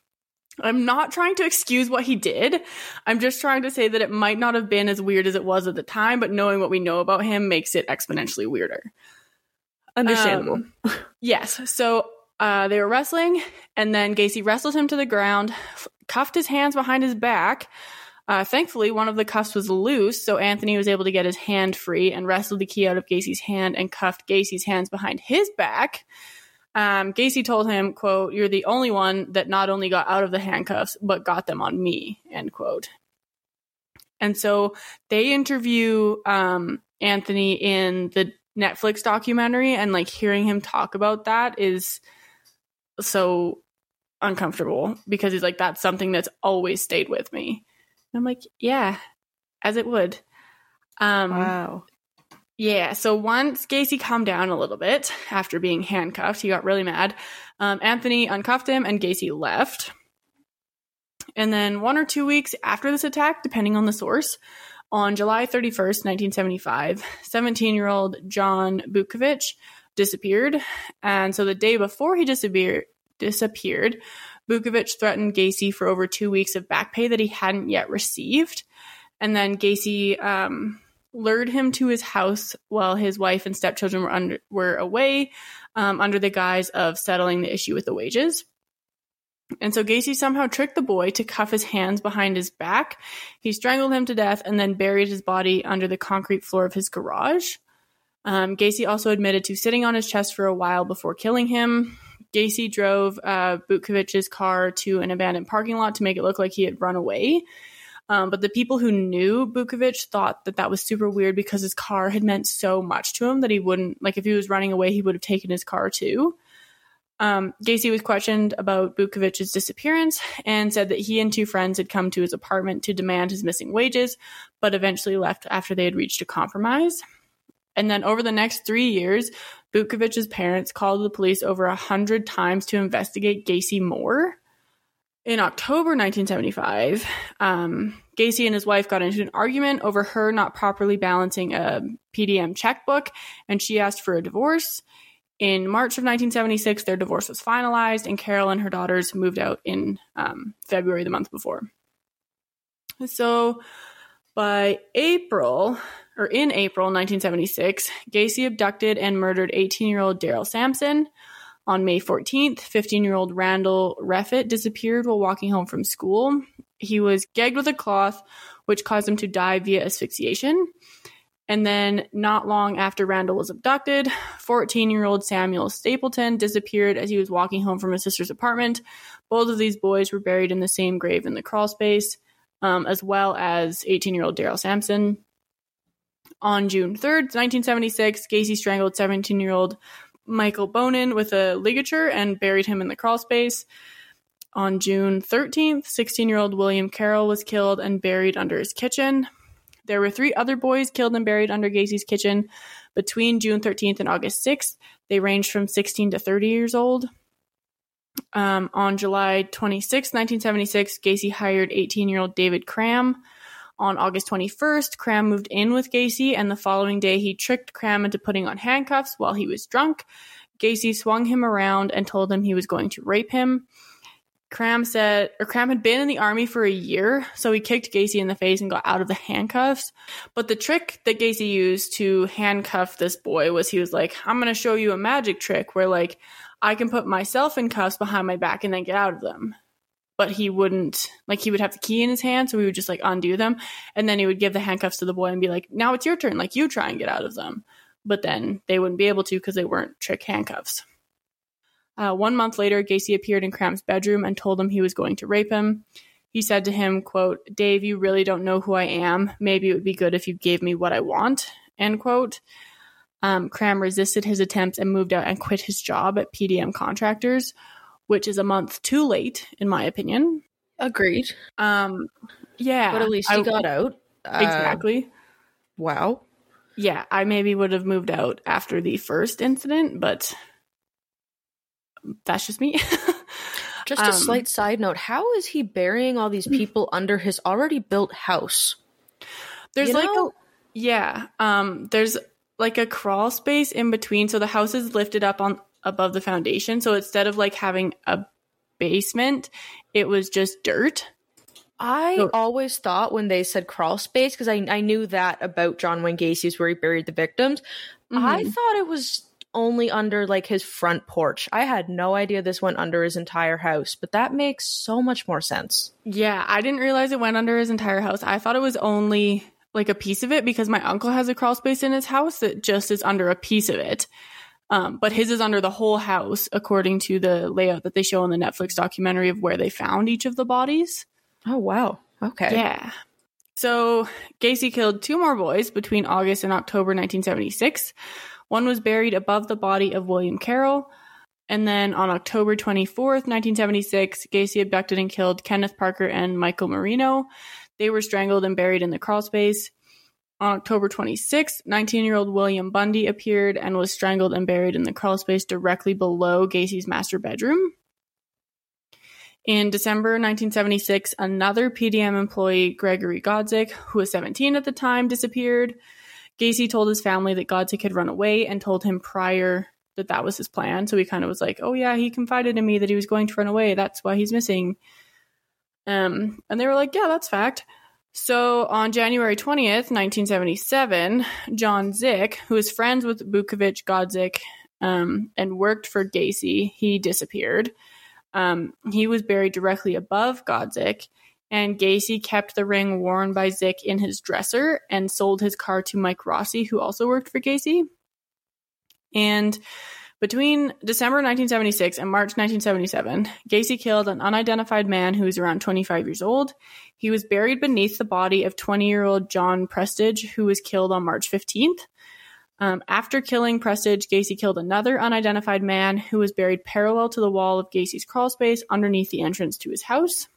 I'm not trying to excuse what he did. I'm just trying to say that it might not have been as weird as it was at the time, but knowing what we know about him makes it exponentially weirder. Understandable. Um, yes. So uh, they were wrestling, and then Gacy wrestled him to the ground, f- cuffed his hands behind his back. Uh, thankfully, one of the cuffs was loose, so Anthony was able to get his hand free and wrestled the key out of Gacy's hand and cuffed Gacy's hands behind his back. Um, Gacy told him, "quote You're the only one that not only got out of the handcuffs but got them on me." End quote. And so they interview um, Anthony in the Netflix documentary, and like hearing him talk about that is so uncomfortable because he's like, "That's something that's always stayed with me." And I'm like, "Yeah, as it would." Um, wow. Yeah, so once Gacy calmed down a little bit after being handcuffed, he got really mad. Um, Anthony uncuffed him and Gacy left. And then one or two weeks after this attack, depending on the source, on July 31st, 1975, 17 year old John Butkovich disappeared. And so the day before he disappeared, disappeared, Butkovich threatened Gacy for over two weeks of back pay that he hadn't yet received. And then Gacy um, lured him to his house while his wife and stepchildren were under, were away, um, under the guise of settling the issue with the wages. And so Gacy somehow tricked the boy to cuff his hands behind his back. He strangled him to death and then buried his body under the concrete floor of his garage. Um, Gacy also admitted to sitting on his chest for a while before killing him. Gacy drove uh, Butkovich's car to an abandoned parking lot to make it look like he had run away. Um, but the people who knew Butkovich thought that that was super weird because his car had meant so much to him that he wouldn't, like, if he was running away, he would have taken his car too. Um, Gacy was questioned about Butkovich's disappearance and said that he and two friends had come to his apartment to demand his missing wages, but eventually left after they had reached a compromise. And then over the next three years, Butkovich's parents called the police over a hundred times to investigate Gacy more. In October 1975, um, Gacy and his wife got into an argument over her not properly balancing a PDM checkbook, and she asked for a divorce. In March of 1976, their divorce was finalized, and Carol and her daughters moved out in um, February the month before. So by April, or in April 1976, Gacy abducted and murdered 18 year old Darrell Samson. On May 14th, 15 year old Randall Reffett disappeared while walking home from school. He was gagged with a cloth, which caused him to die via asphyxiation. And then, not long after Randall was abducted, 14 year old Samuel Stapleton disappeared as he was walking home from his sister's apartment. Both of these boys were buried in the same grave in the crawl space, um, as well as 18 year old Darrell Samson. On June 3rd, 1976, Gacy strangled 17 year old Michael Bonnin with a ligature and buried him in the crawlspace. On June 13th, 16 year old William Carroll was killed and buried under his kitchen. There were three other boys killed and buried under Gacy's kitchen between June 13th and August 6th. They ranged from 16 to 30 years old. Um, on July 26, 1976, Gacy hired 18 year old David Cram. On August 21st, Cram moved in with Gacy, and the following day he tricked Cram into putting on handcuffs while he was drunk. Gacy swung him around and told him he was going to rape him. Cram said, or Cram had been in the army for a year, so he kicked Gacy in the face and got out of the handcuffs. But the trick that Gacy used to handcuff this boy was he was like, I'm going to show you a magic trick where, like, I can put myself in cuffs behind my back and then get out of them but he wouldn't like he would have the key in his hand so he would just like undo them. And then he would give the handcuffs to the boy and be like now it's your turn. Like you try and get out of them. But then they wouldn't be able to because they weren't trick handcuffs. Uh, one month later gacy appeared in cram's bedroom and told him he was going to rape him. He said to him quote dave you really don't know who i am. Maybe it would be good if you gave me what i want end quote. Um, cram resisted his attempts and moved out and quit his job at pdm contractors which is a month too late, in my opinion. Agreed. Um, yeah, But at least he I- got out. Uh, exactly. wow. yeah, I maybe would have moved out after the first incident, but that's just me. Just a Um, slight side note: How is he burying all these people under his already built house? there's You like know? a yeah, um, there's like a crawl space in between, so the house is lifted up on above the foundation. So instead of like having a basement, it was just dirt. I So- always thought when they said crawl space, because I, I knew that about John Wayne Gacy's where he buried the victims. I Mhm. thought it was only under like his front porch. I had no idea this went under his entire house, but that makes so much more sense. Yeah, I didn't realize it went under his entire house. I thought it was only like a piece of it because my uncle has a crawl space in his house that just is under a piece of it. Um, but his is under the whole house, according to the layout that they show in the Netflix documentary of where they found each of the bodies. Oh wow. Okay. Yeah. So Gacy killed two more boys between August and October 1976. One was buried above the body of William Carroll. And then on October 24th, 1976, Gacy abducted and killed Kenneth Parker and Michael Marino. They were strangled and buried in the crawl space. On October 26th, 19 year old William Bundy appeared and was strangled and buried in the crawl space directly below Gacy's master bedroom. In December 1976, another PDM employee, Gregory Godzik, who was 17 at the time, disappeared. Gacy told his family that Godzik had run away and told him prior that that was his plan. So he kind of was like, "Oh yeah, he confided in me that he was going to run away. That's why he's missing." Um, and they were like, "Yeah, that's fact." So on January 20th, 1977, John Szyc, who was friends with Bukovic Godzik um, and worked for Gacy, he disappeared. Um, he was buried directly above Godzik, and Gacy kept the ring worn by Szyc in his dresser and sold his car to Mike Rossi, who also worked for Gacy. And between December 1976 and March 1977, Gacy killed an unidentified man who was around 25 years old. He was buried beneath the body of 20 year old John Prestidge, who was killed on March 15th. Um, after killing Prestidge, Gacy killed another unidentified man who was buried parallel to the wall of Gacy's crawlspace underneath the entrance to his house.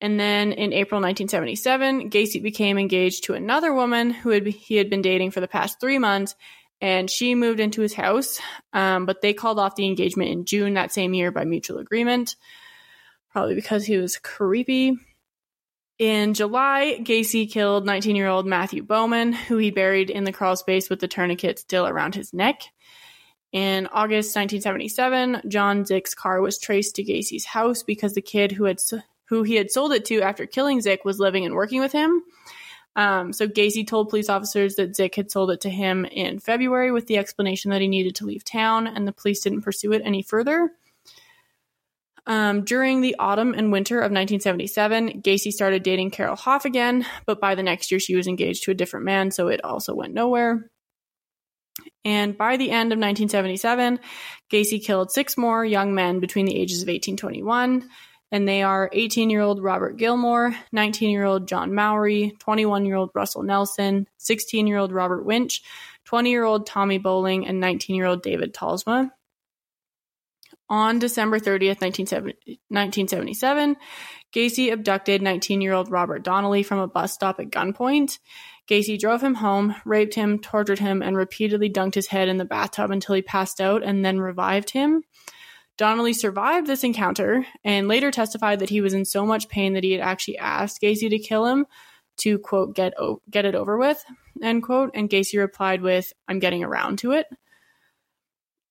And then in April 1977, Gacy became engaged to another woman who had, he had been dating for the past three months, and she moved into his house. Um, but they called off the engagement in June that same year by mutual agreement, probably because he was creepy. In July, Gacy killed 19 year old Matthew Bowman, who he buried in the crawl space with the tourniquet still around his neck. In August 1977, John Szyc's car was traced to Gacy's house because the kid who had who he had sold it to after killing Szyc was living and working with him. Um, so Gacy told police officers that Szyc had sold it to him in February with the explanation that he needed to leave town, and the police didn't pursue it any further. Um, during the autumn and winter of 1977, Gacy started dating Carol Hoff again, but by the next year she was engaged to a different man, so it also went nowhere. And by the end of 1977, Gacy killed six more young men between the ages of 18 21, and they are 18 year old Robert Gilmore, 19 year old John Mowery, 21 year old Russell Nelson, 16 year old Robert Winch, 20 year old Tommy Boling, and 19 year old David Talsma. On December 30th, 1977, Gacy abducted 19 year old Robert Donnelly from a bus stop at gunpoint. Gacy drove him home, raped him, tortured him, and repeatedly dunked his head in the bathtub until he passed out and then revived him. Donnelly survived this encounter and later testified that he was in so much pain that he had actually asked Gacy to kill him to quote get o- get it over with end quote and Gacy replied with I'm getting around to it.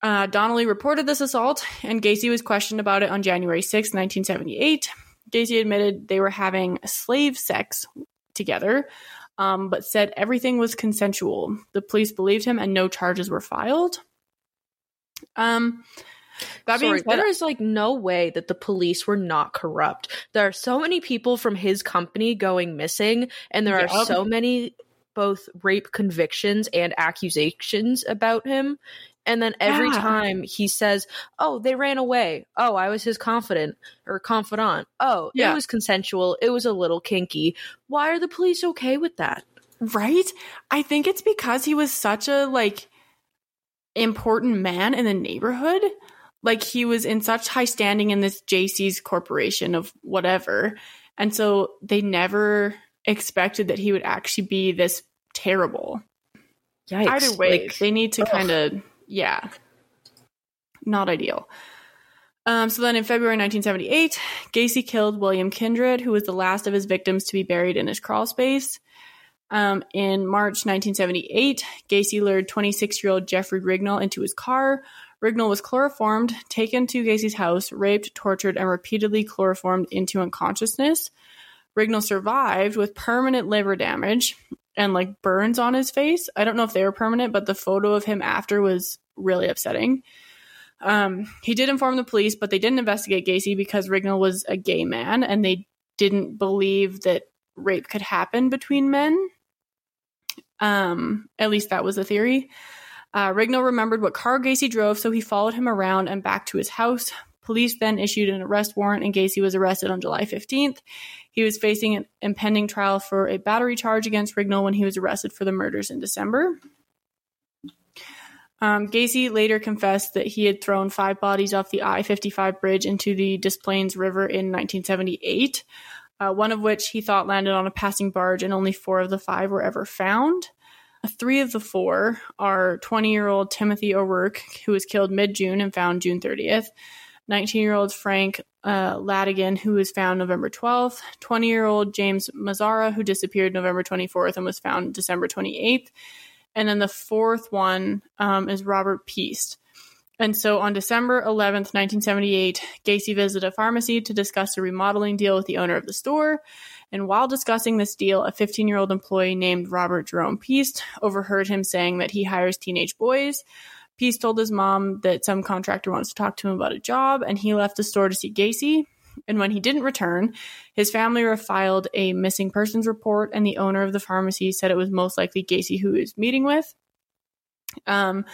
Uh, Donnelly reported this assault and Gacy was questioned about it on January 6, 1978. Gacy admitted they were having slave sex together, um, but said everything was consensual. The police believed him and no charges were filed. Um, that being Sorry, said, there is like no way that the police were not corrupt. There are so many people from his company going missing, and there are so many both rape convictions and accusations about him. And then every Yeah. time he says, "Oh, they ran away. Oh, I was his confidant or confidant. Oh, Yeah. it was consensual. It was a little kinky." Why are the police okay with that? Right? I think it's because he was such a like important man in the neighborhood. Like he was in such high standing in this Jaycees corporation of whatever. And so they never expected that he would actually be this terrible. Yikes! Either way, Like, they need to kind of yeah. Not ideal. Um, so then in February 1978, Gacy killed William Kindred, who was the last of his victims to be buried in his crawl space. Um, in March 1978, Gacy lured 26 year old Jeffrey Rignall into his car, Rignall was chloroformed, taken to Gacy's house, raped, tortured, and repeatedly chloroformed into unconsciousness. Rignall survived with permanent liver damage and like burns on his face. I don't know if they were permanent, but the photo of him after was really upsetting. Um, he did inform the police, but they didn't investigate Gacy because Rignall was a gay man and they didn't believe that rape could happen between men. Um, at least that was the theory. Uh, Rignall remembered what car Gacy drove, so he followed him around and back to his house. Police then issued an arrest warrant, and Gacy was arrested on July 15th. He was facing an impending trial for a battery charge against Rignall when he was arrested for the murders in December. Um, Gacy later confessed that he had thrown five bodies off the I 55 bridge into the Des Plaines River in 1978, uh, one of which he thought landed on a passing barge, and only four of the five were ever found. Three of the four are 20 year old Timothy O'Rourke, who was killed mid June and found June 30th, 19 year old Frank uh, Landingin, who was found November 12th, 20 year old James Mazzara, who disappeared November 24th and was found December 28th. And then the fourth one um, is Robert Piest. And so on December 11th, 1978, Gacy visited a pharmacy to discuss a remodeling deal with the owner of the store. And while discussing this deal, a 15 year old employee named Robert Jerome Piest overheard him saying that he hires teenage boys. Piest told his mom that some contractor wants to talk to him about a job, and he left the store to see Gacy. And when he didn't return, his family filed a missing persons report, and the owner of the pharmacy said it was most likely Gacy who he was meeting with. Um,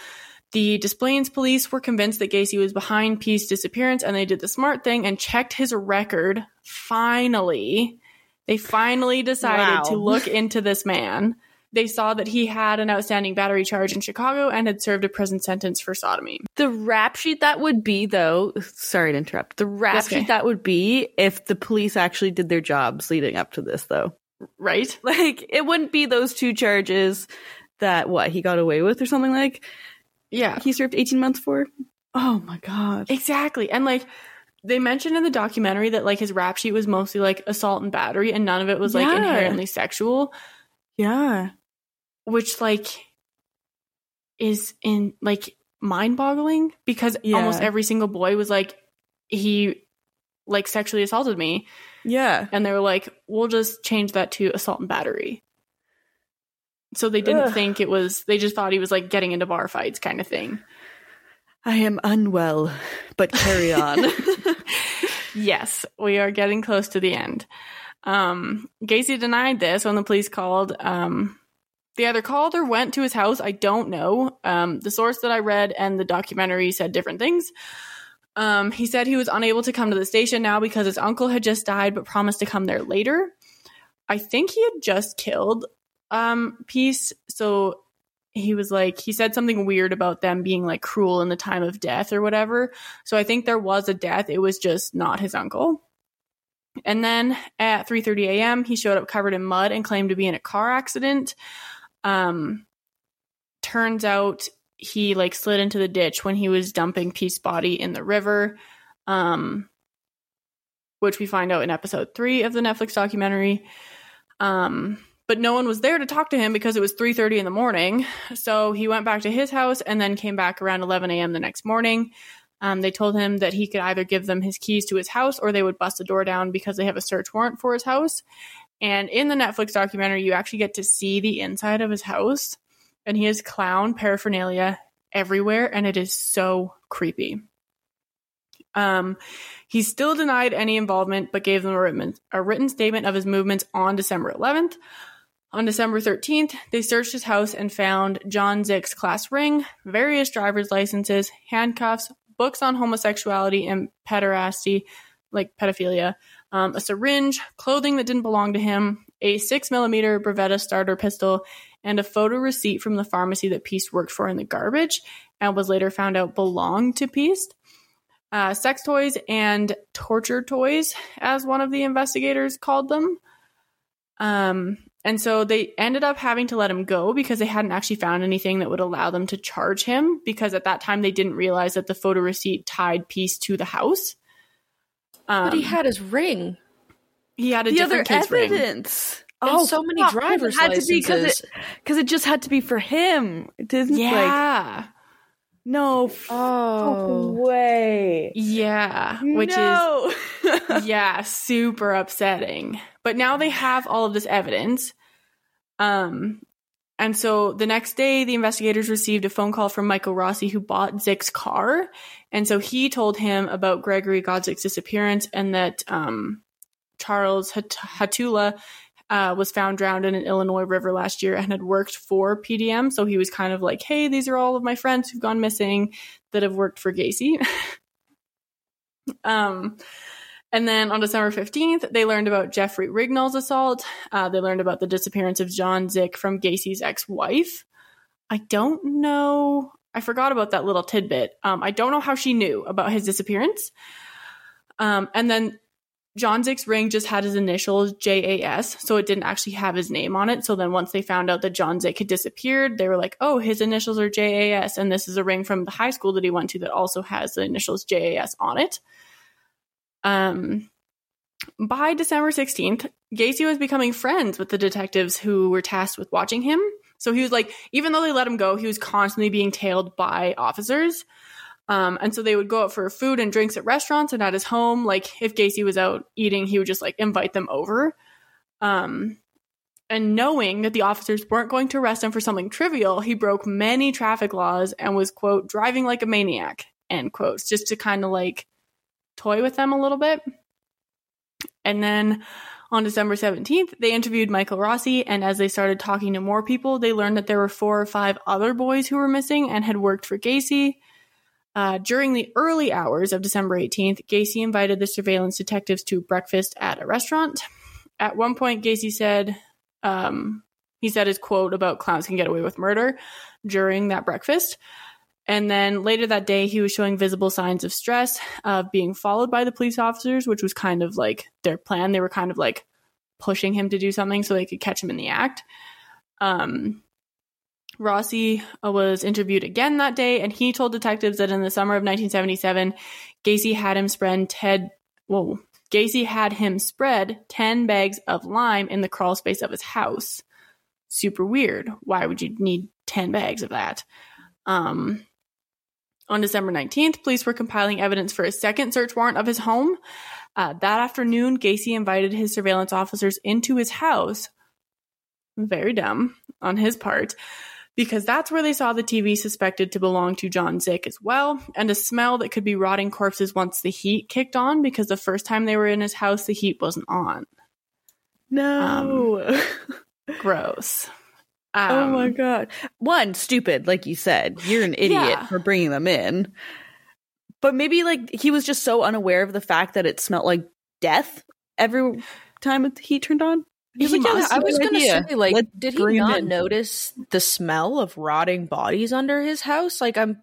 the Des Plaines police were convinced that Gacy was behind Piest's disappearance, and they did the smart thing and checked his record. Finally, they finally decided Wow. to look into this man. They saw that he had an outstanding battery charge in Chicago and had served a prison sentence for sodomy. The rap sheet that would be, though, sorry to interrupt, the rap okay. sheet that would be if the police actually did their jobs leading up to this, though. Right? Like, it wouldn't be those two charges that, what, he got away with or something like Yeah. he served 18 months for? Oh my God. Exactly. And like they mentioned in the documentary that like his rap sheet was mostly like assault and battery and none of it was like Yeah. inherently sexual, Yeah. which like is in like mind-boggling because Yeah. almost every single boy was like he like sexually assaulted me Yeah. and they were like we'll just change that to assault and battery. So they didn't Ugh. think it was they just thought he was like getting into bar fights kind of thing. I am unwell, but carry on. Yes, we are getting close to the end. Um, Gacy denied this when the police called. Um, they either called or went to his house. I don't know. Um, the source that I read and the documentary said different things. Um, he said he was unable to come to the station now because his uncle had just died, but promised to come there later. I think he had just killed um, Piest, so he was like he said something weird about them being like cruel in the time of death or whatever. So I think there was a death. It was just not his uncle. And then at 3:30 a.m., he showed up covered in mud and claimed to be in a car accident. Um, turns out he like slid into the ditch when he was dumping Piest body in the river. Um, which we find out in episode three of the Netflix documentary. Um, but no one was there to talk to him because it was 3.30 in the morning. So he went back to his house and then came back around 11 a.m the next morning. Um, they told him that he could either give them his keys to his house or they would bust the door down because they have a search warrant for his house. And in the netflix documentary you actually get to see the inside of his house and he has clown paraphernalia everywhere and it is so creepy. Um, he still denied any involvement, but gave them a written, a written statement of his movements on December 11th. On December 13th, they searched his house and found John Szyc's class ring, various driver's licenses, handcuffs, books on homosexuality and pederasty, like pedophilia, um, a syringe, clothing that didn't belong to him, a 6mm Beretta starter pistol, and a photo receipt from the pharmacy that Piest worked for in the garbage and was later found out belonged to Piest uh, sex toys and torture toys, as one of the investigators called them. Um, and so they ended up having to let him go because they hadn't actually found anything that would allow them to charge him because at that time they didn't realize that the photo receipt tied Piest to the house. Um, But he had his ring he had a the other different kid's ring. evidence. and so many fuck, driver's it had to be 'cause licenses. it, because it just had to be for him. It didn't like Yeah. No. Oh. way. Yeah, which no. is yeah, super upsetting. But now they have all of this evidence. Um and so the next day the investigators received a phone call from Michael Rossi who bought Szyc's car. And so he told him about Gregory Godzik disappearance and that um Charles Hat- Hattula uh, was found drowned in an Illinois river last year and had worked for PDM. So he was kind of like, hey, these are all of my friends who've gone missing that have worked for Gacy. um, and then on December 15th, they learned about Jeffrey Rignall's assault. Uh, they learned about the disappearance of John Szyc from Gacy's ex wife. I don't know. I forgot about that little tidbit. Um, I don't know how she knew about his disappearance. Um, and then John Szyc's ring just had his initials JAS, so it didn't actually have his name on it. So then once they found out that John Szyc had disappeared, they were like, oh, his initials are JAS, and this is a ring from the high school that he went to that also has the initials JAS on it. Um, by December 16th, Gacy was becoming friends with the detectives who were tasked with watching him. So he was like, even though they let him go, he was constantly being tailed by officers. Um, and so they would go out for food and drinks at restaurants and at his home. Like if Gacy was out eating, he would just like invite them over. Um, and knowing that the officers weren't going to arrest him for something trivial, he broke many traffic laws and was, quote, driving like a maniac, end quotes, just to kind of like toy with them a little bit. And then on December 17th, they interviewed Michael Rossi, and as they started talking to more people, they learned that there were four or five other boys who were missing and had worked for Gacy. Uh, during the early hours of December 18th, Gacy invited the surveillance detectives to breakfast at a restaurant. At one point, Gacy said, um, he said his quote about clowns can get away with murder during that breakfast. And then later that day, he was showing visible signs of stress of being followed by the police officers, which was kind of like their plan. They were kind of like pushing him to do something so they could catch him in the act. Um, Rossi uh, was interviewed again that day, and he told detectives that in the summer of 1977, Gacy had him spread Ted. Whoa, Gacy had him spread ten bags of lime in the crawl space of his house. Super weird. Why would you need ten bags of that? Um, on December 19th, police were compiling evidence for a second search warrant of his home. Uh, that afternoon, Gacy invited his surveillance officers into his house. Very dumb on his part, because that's where they saw the TV suspected to belong to John Szyc as well, and a smell that could be rotting corpses once the heat kicked on, because the first time they were in his house, the heat wasn't on. No. Gross. Oh my Um, god. One, stupid, like you said. You're an idiot Yeah. for bringing them in. But maybe like he was just so unaware of the fact that it smelled like death every time the heat turned on. He's He like, yeah, must. that's a I was gonna say, like, Let's did he not in. notice the smell of rotting bodies under his house? Like, I'm.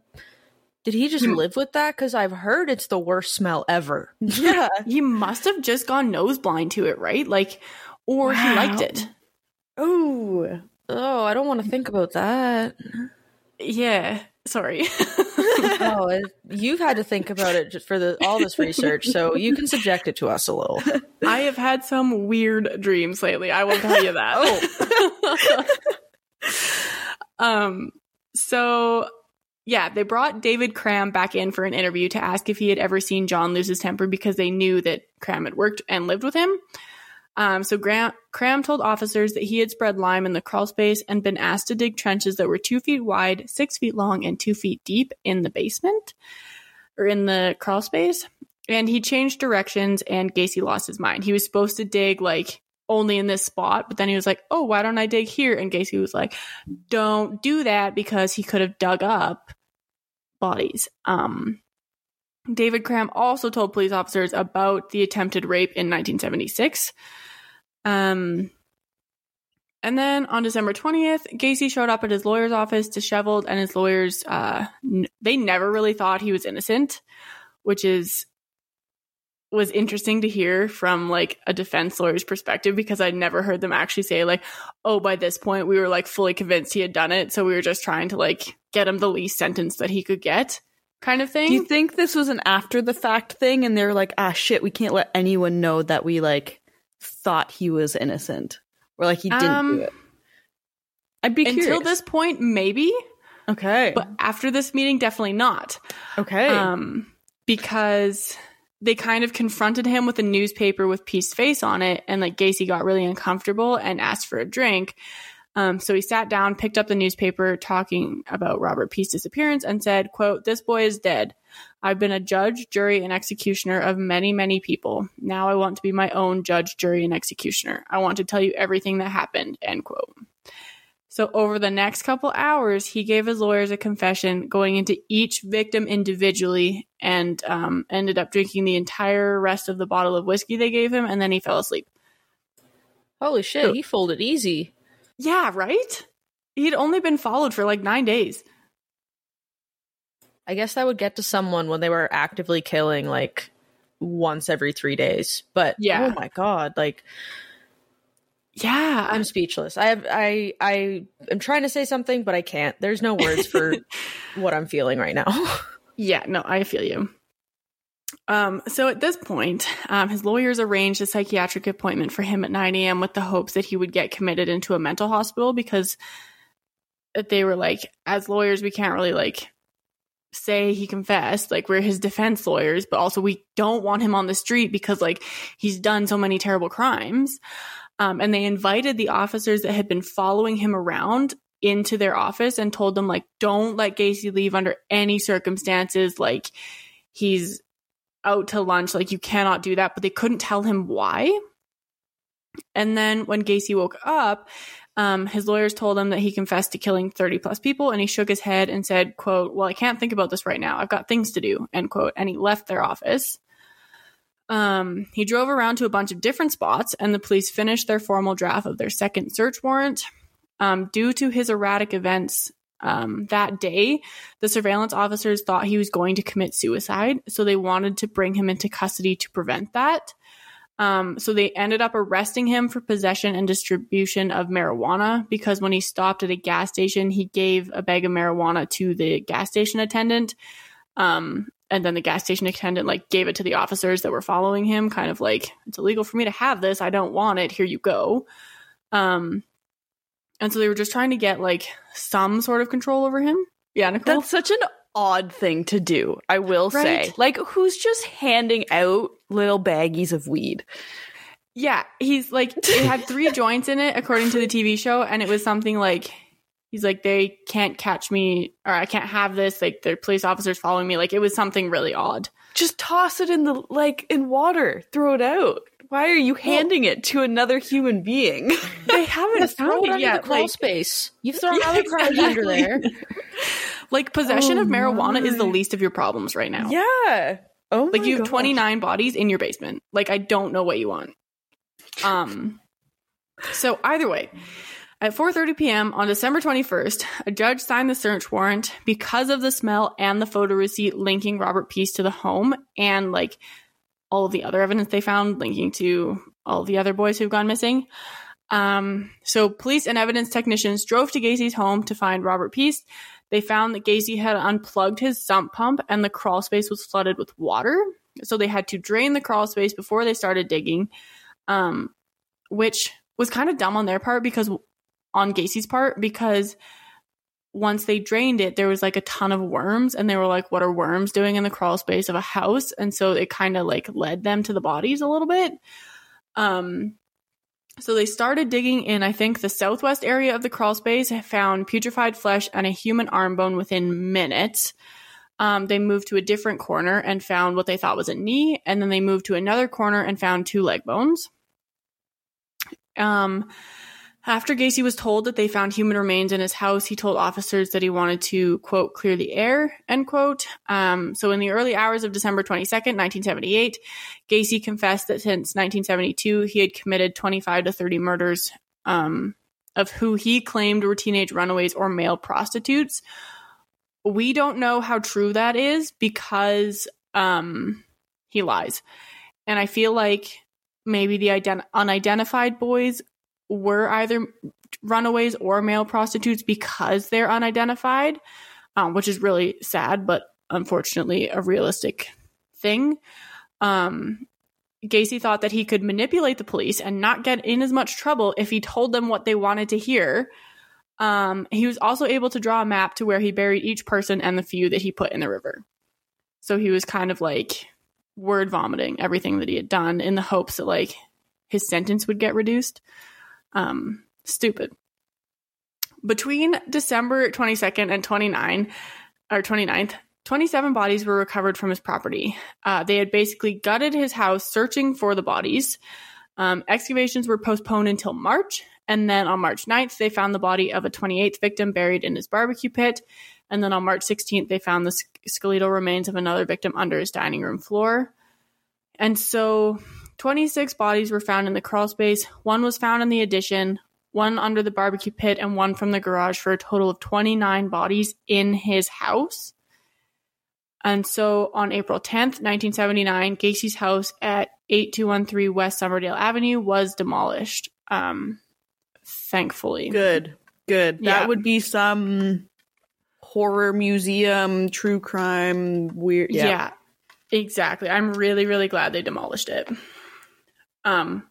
Did he just Hmm. live with that? Because I've heard it's the worst smell ever. Yeah. he must have just gone nose blind to it, right? Like, or he liked it. Oh. Oh, I don't want to think about that. Yeah. Sorry. oh, it, you've had to think about it just for the all this research, so you can subject it to us a little. I have had some weird dreams lately. I will tell you that. um. So, yeah, they brought David Cram back in for an interview to ask if he had ever seen John lose his temper because they knew that Cram had worked and lived with him. Um, so Grant, Cram told officers that he had spread lime in the crawl space and been asked to dig trenches that were two feet wide, six feet long, and two feet deep in the basement or in the crawl space. And he changed directions and Gacy lost his mind. He was supposed to dig like only in this spot, but then he was like, oh, why don't I dig here? And Gacy was like, don't do that because he could have dug up bodies. Um, David Cram also told police officers about the attempted rape in 1976. Um, and then on December 20th, Gacy showed up at his lawyer's office disheveled, and his lawyers, uh, n- they never really thought he was innocent, which is was interesting to hear from like a defense lawyer's perspective because I'd never heard them actually say like, oh, by this point we were like fully convinced he had done it, so we were just trying to like get him the least sentence that he could get, kind of thing. Do you think this was an after the fact thing and they're like, ah shit, we can't let anyone know that we like thought he was innocent. Or like he didn't Um, do it. I'd be Until curious. this point, maybe. Okay. But after this meeting, definitely not. okay. Um, because they kind of confronted him with a newspaper with Piest's face on it, and like Gacy got really uncomfortable and asked for a drink. Um, so he sat down, picked up the newspaper talking about Robert Piest's disappearance, and said, quote, This boy is dead. I've been a judge, jury, and executioner of many, many people. Now I want to be my own judge, jury, and executioner. I want to tell you everything that happened, end quote. So over the next couple hours, he gave his lawyers a confession going into each victim individually and um, ended up drinking the entire rest of the bottle of whiskey they gave him, and then he fell asleep. Holy shit, he folded easy. Yeah, right? He'd only been followed for like nine days. I guess that would get to someone when they were actively killing like once every three days. But oh Yeah. oh my god, like Yeah. I'm speechless. I have I I am trying to say something, but I can't. There's no words for what I'm feeling right now. Yeah, no, I feel you. Um, so at this point, um, his lawyers arranged a psychiatric appointment for him at 9 a.m. with the hopes that he would get committed into a mental hospital because they were like, as lawyers, we can't really like say he confessed. Like we're his defense lawyers, but also we don't want him on the street because like he's done so many terrible crimes. Um, and they invited the officers that had been following him around into their office and told them like don't let Gacy leave under any circumstances like he's out to lunch like you cannot do that but they couldn't tell him why. And then when Gacy woke up um, his lawyers told him that he confessed to killing 30 plus people and he shook his head and said quote well i can't think about this right now. I've got things to do end quote and he left their office. Um, he drove around to a bunch of different spots and the police finished their formal draft of their second search warrant. Um, due to his erratic events um, that day, the surveillance officers thought he was going to commit suicide, so they wanted to bring him into custody to prevent that. Um, so they ended up arresting him for possession and distribution of marijuana because when he stopped at a gas station, he gave a bag of marijuana to the gas station attendant. Um, and then the gas station attendant like gave it to the officers that were following him, kind of like, it's illegal for me to have this. I don't want it. Here you go. Um, and so they were just trying to get like some sort of control over him. Yeah, Nicole. That's such an odd thing to do, I will say. Like, who's just handing out little baggies of weed? yeah, he's like it had three joints in it according to the TV show, and it was something like he's like they can't catch me or I can't have this. Like the police officers following me. Like it was something really odd. Just toss it in the, like, in water. Throw it out. Why are you handing it to another human being? They haven't found it yet. the crawl Like, space. You've thrown Yeah, other crimes under there. like possession Oh of marijuana is the least of your problems right now. yeah. Oh, Like my you have gosh. 29 bodies in your basement. Like I don't know what you want. Um so either way, at 4:30 p.m. on December 21st, a judge signed the search warrant because of the smell and the photo receipt linking Robert Piest to the home and like all the other evidence they found linking to all the other boys who've gone missing. Um, so police and evidence technicians drove to Gacy's home to find Robert Piest. They found that Gacy had unplugged his sump pump and the crawl space was flooded with water. So they had to drain the crawl space before they started digging, um, which was kind of dumb on their part because on Gacy's part because once they drained it, there was like a ton of worms, and they were like, "What are worms doing in the crawl space of a house?" And so it kind of like led them to the bodies a little bit. Um, so they started digging in, I think, the southwest area of the crawl space, found putrefied flesh and a human arm bone within minutes. Um, they moved to a different corner and found what they thought was a knee, and then they moved to another corner and found two leg bones. Um, after Gacy was told that they found human remains in his house, he told officers that he wanted to, quote, clear the air, end quote. Um, so in the early hours of December 22nd, 1978, Gacy confessed that since 1972, he had committed 25 to 30 murders, um, of who he claimed were teenage runaways or male prostitutes. We don't know how true that is because, um, he lies. And I feel like maybe the ident- unidentified boys were either runaways or male prostitutes because they're unidentified, um, which is really sad, but unfortunately a realistic thing. Um, Gacy thought that he could manipulate the police and not get in as much trouble if he told them what they wanted to hear. Um, he was also able to draw a map to where he buried each person and the few that he put in the river. So he was kind of like word vomiting everything that he had done in the hopes that like his sentence would get reduced. Um, stupid. Between December 22nd and 29 or 29th, 27 bodies were recovered from his property. Uh, they had basically gutted his house searching for the bodies. Um, excavations were postponed until March, and then on March 9th, they found the body of a 28th victim buried in his barbecue pit. And then on March 16th, they found the skeletal remains of another victim under his dining room floor. And so 26 bodies were found in the crawl space. One was found in the addition, one under the barbecue pit, and one from the garage for a total of 29 bodies in his house. And so on April 10th, 1979, Gacy's house at 8213 West Somerdale Avenue was demolished. Um, thankfully. Good. Good. Yeah. That would be some horror museum, true crime, weird. Yeah. Yeah. exactly. I'm really, really glad they demolished it. Um,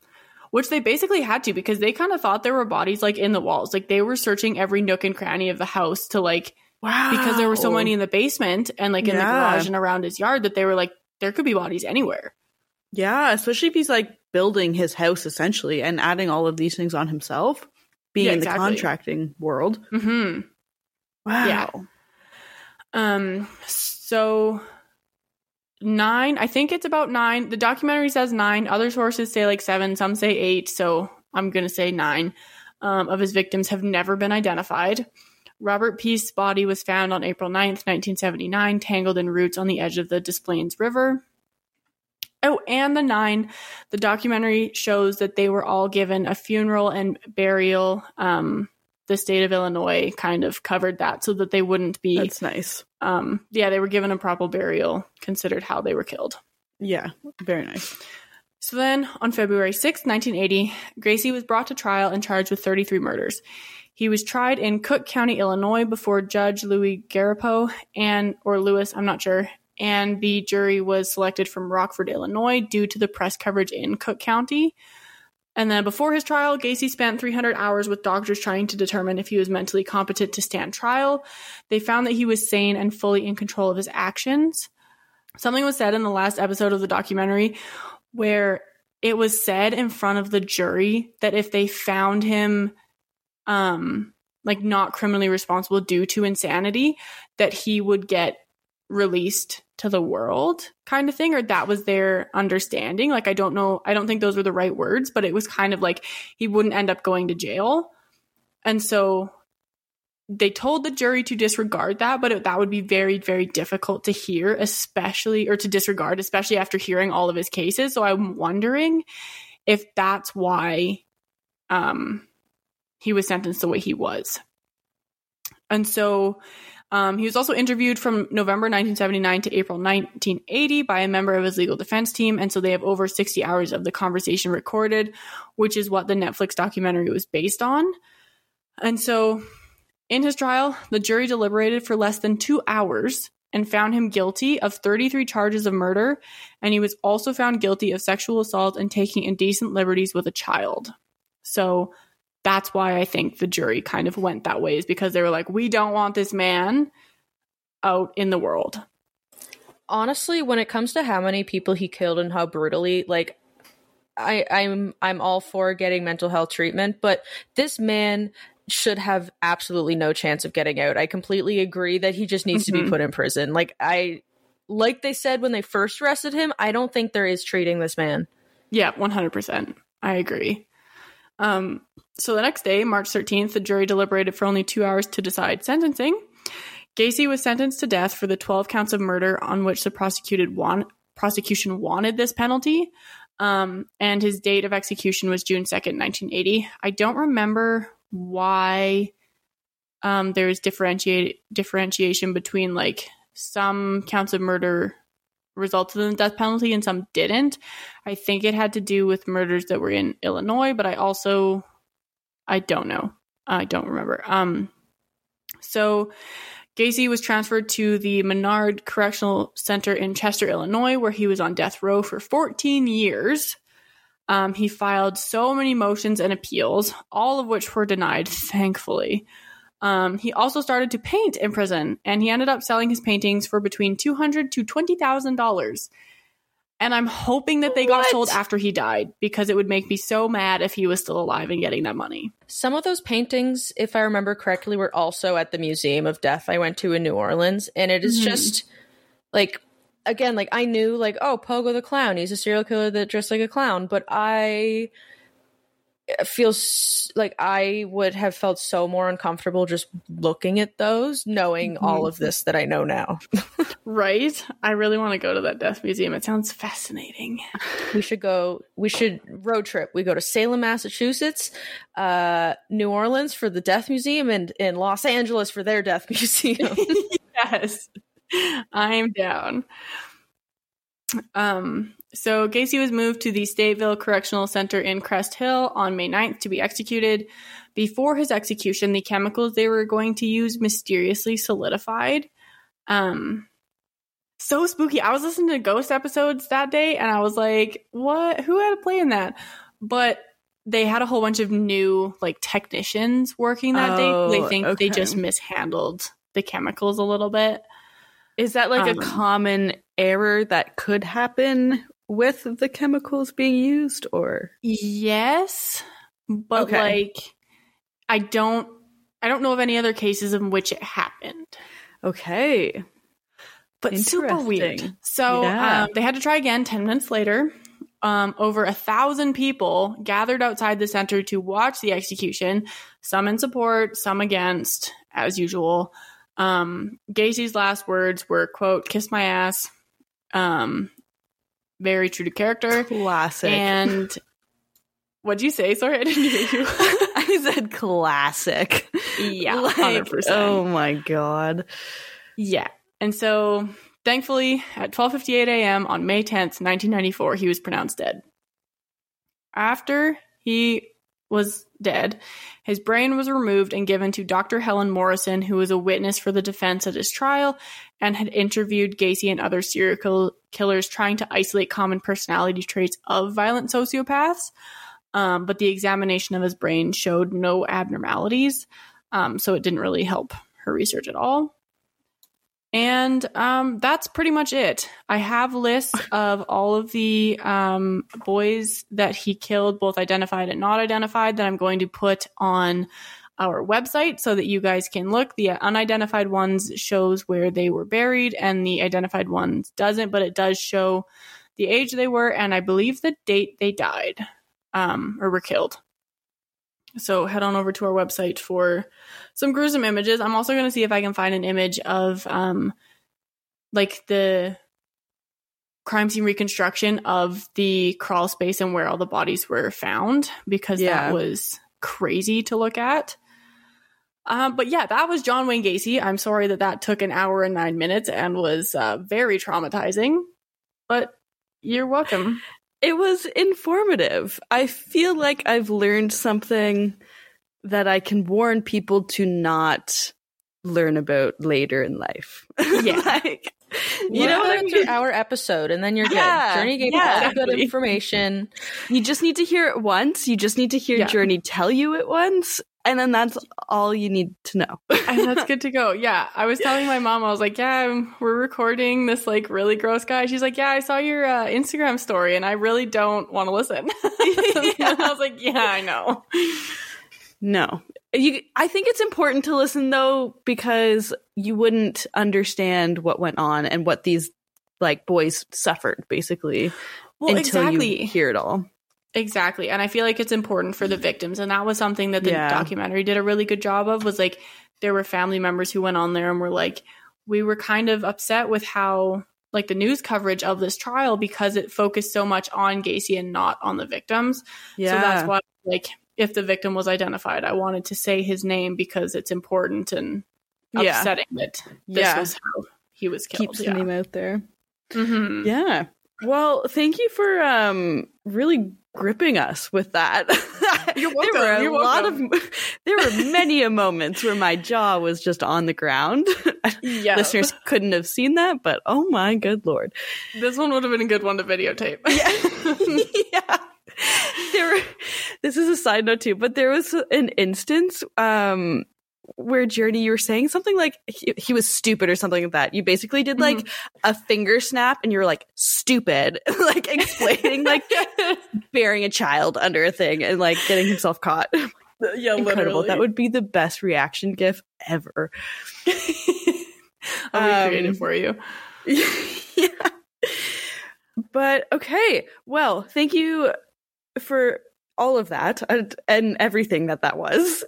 which they basically had to because they kind of thought there were bodies like in the walls. Like they were searching every nook and cranny of the house to like Wow. because there were so many in the basement and like in the garage and around his yard that they were like there could be bodies anywhere. Yeah, especially if he's like building his house essentially and adding all of these things on himself, being Yeah, in the contracting world. Mm-hmm. Wow. Yeah. Um, so nine, I think it's about nine. The documentary says nine. Other sources say like seven. Some say eight. So I'm going to say nine um, of his victims have never been identified. Robert Piest's body was found on April 9th, 1979, tangled in roots on the edge of the Des Plaines River. Oh, and the nine, the documentary shows that they were all given a funeral and burial. Um, the state of Illinois kind of covered that so that they wouldn't be That's nice. um yeah they were given a proper burial considered how they were killed Yeah, very nice. so then on february 6 1980 gacy was brought to trial and charged with 33 murders he was tried in cook county illinois before judge louis garippo and or lewis i'm not sure and the jury was selected from rockford illinois due to the press coverage in cook county and then before his trial, Gacy spent 300 hours with doctors trying to determine if he was mentally competent to stand trial. They found that he was sane and fully in control of his actions. Something was said in the last episode of the documentary where it was said in front of the jury that if they found him um like not criminally responsible due to insanity that he would get released to the world kind of thing or that was their understanding. Like i don't know i don't think those were the right words but it was kind of like he wouldn't end up going to jail. And so they told the jury to disregard that but it, that would be very very difficult to hear especially or to disregard especially after hearing all of his cases. So i'm wondering if that's why um he was sentenced the way he was. And so um, he was also interviewed from November 1979 to April 1980 by a member of his legal defense team. And so they have over 60 hours of the conversation recorded, which is what the Netflix documentary was based on. And so in his trial, the jury deliberated for less than two hours and found him guilty of 33 charges of murder. And he was also found guilty of sexual assault and taking indecent liberties with a child. So that's why I think the jury kind of went that way, is because they were like, we don't want this man out in the world. honestly, when it comes to how many people he killed and how brutally, like I, I'm I'm all for getting mental health treatment, but this man should have absolutely no chance of getting out. I completely agree that he just needs to Mhm. be put in prison. Like I like they said when they first arrested him, I don't think there is treating this man. Yeah, 100%. I agree. Um, so the next day, March 13th, the jury deliberated for only two hours to decide sentencing. Gacy was sentenced to death for the 12 counts of murder on which the prosecuted want- prosecution wanted this penalty. Um, and his date of execution was June 2nd, 1980. I don't remember why um, there's differentiate differentiation between like some counts of murder resulted in the death penalty and some didn't. I think it had to do with murders that were in Illinois, but I also I don't know. I don't remember. Um so Gacy was transferred to the Menard Correctional Center in Chester, Illinois, where he was on death row for 14 years. Um, he filed so many motions and appeals, all of which were denied, thankfully. Um, he also started to paint in prison, and he ended up selling his paintings for between two hundred to twenty thousand dollars. And I'm hoping that they got What? sold after he died because it would make me so mad if he was still alive and getting that money. Some of those paintings, if I remember correctly, were also at the Museum of Death I went to in New Orleans. And it is Mhm. just like, again, like I knew, like, oh, Pogo the Clown, he's a serial killer that dressed like a clown. But I feel s- like I would have felt so more uncomfortable just looking at those, knowing all of this that I know now. Right? I really want to go to that death museum. It sounds fascinating. we should go, we should road trip. We go to Salem, Massachusetts, uh, New Orleans for the Death Museum, and in Los Angeles for their Death Museum. yes. I'm down. Um, so Gacy was moved to the Stateville Correctional Center in Crest Hill on May 9th to be executed. Before his execution, the chemicals they were going to use mysteriously solidified. Um, so spooky. I was listening to ghost episodes that day and I was like, what? Who had a play in that? But they had a whole bunch of new like technicians working that Oh, day. They think okay. they just mishandled the chemicals a little bit. Is that like Um, a common error that could happen with the chemicals being used or Yes, but Okay. like I don't I don't know of any other cases in which it happened. Okay. But super weird. So Yeah. um, they had to try again 10 minutes later. Um, over a thousand people gathered outside the center to watch the execution, some in support, some against, as usual. Um, Gacy's last words were, quote, kiss my ass. Um, very true to character. Classic. And what'd you say? Sorry, I didn't hear you. I said classic. Yeah, Like, 100%. Oh my god. Yeah. And so thankfully at 12:58 a.m. on May 10th, 1994, he was pronounced dead. After he was dead, his brain was removed and given to Dr. Helen Morrison, who was a witness for the defense at his trial and had interviewed Gacy and other serial kill- killers trying to isolate common personality traits of violent sociopaths. Um, but the examination of his brain showed no abnormalities, um, so it didn't really help her research at all. And um, that's pretty much it. I have lists of all of the um, boys that he killed, both identified and not identified, that I'm going to put on our website so that you guys can look. The unidentified ones shows where they were buried, and the identified ones doesn't, but it does show the age they were, and I believe the date they died um, or were killed. So head on over to our website for some gruesome images. I'm also going to see if I can find an image of um like the crime scene reconstruction of the crawl space and where all the bodies were found because Yeah. that was crazy to look at. Um, but yeah, that was John Wayne Gacy. I'm sorry that that took an hour and nine minutes and was uh, very traumatizing, but you're welcome. It was informative. I feel like I've learned something that I can warn people to not learn about later in life. Yeah. like, You know, like, that's our episode, and then you're Yeah, good. Journey gave yeah. all the good information. you just need to hear it once. You just need to hear Yeah. Journey tell you it once, and then that's all you need to know. and that's good to go. Yeah, I was telling my mom, I was like, "Yeah, I'm- we're recording this like really gross guy." She's like, "Yeah, I saw your uh, Instagram story, and I really don't want to listen." and I was like, "Yeah, I know." No. You I think it's important to listen though because you wouldn't understand what went on and what these like boys suffered basically Well, until exactly, you hear it all. Exactly, and I feel like it's important for the victims, and that was something that the Yeah. documentary did a really good job of. Was like there were family members who went on there and were like, we were kind of upset with how like the news coverage of this trial because it focused so much on Gacy and not on the victims. Yeah. So that's why, like, if the victim was identified, I wanted to say his name because it's important and Yeah. upsetting that this Yeah. was how he was killed. keeps the yeah. name out there. Mhm. Yeah. Well, thank you for um really gripping us with that. You're welcome. there were a lot of there were many a moments where my jaw was just on the ground. Yeah. Listeners couldn't have seen that, but oh my good lord. This one would have been a good one to videotape. yeah. There were, this is a side note too, but there was an instance um where Journey, you were saying something like he, he was stupid or something like that. You basically did like mm-hmm. a finger snap and you were like stupid, like explaining like burying a child under a thing and like getting himself caught. Yeah, incredible. Literally. That would be the best reaction gif ever. I'll recreate um, it for you. yeah. But okay, well, thank you for all of that and, and everything that that was.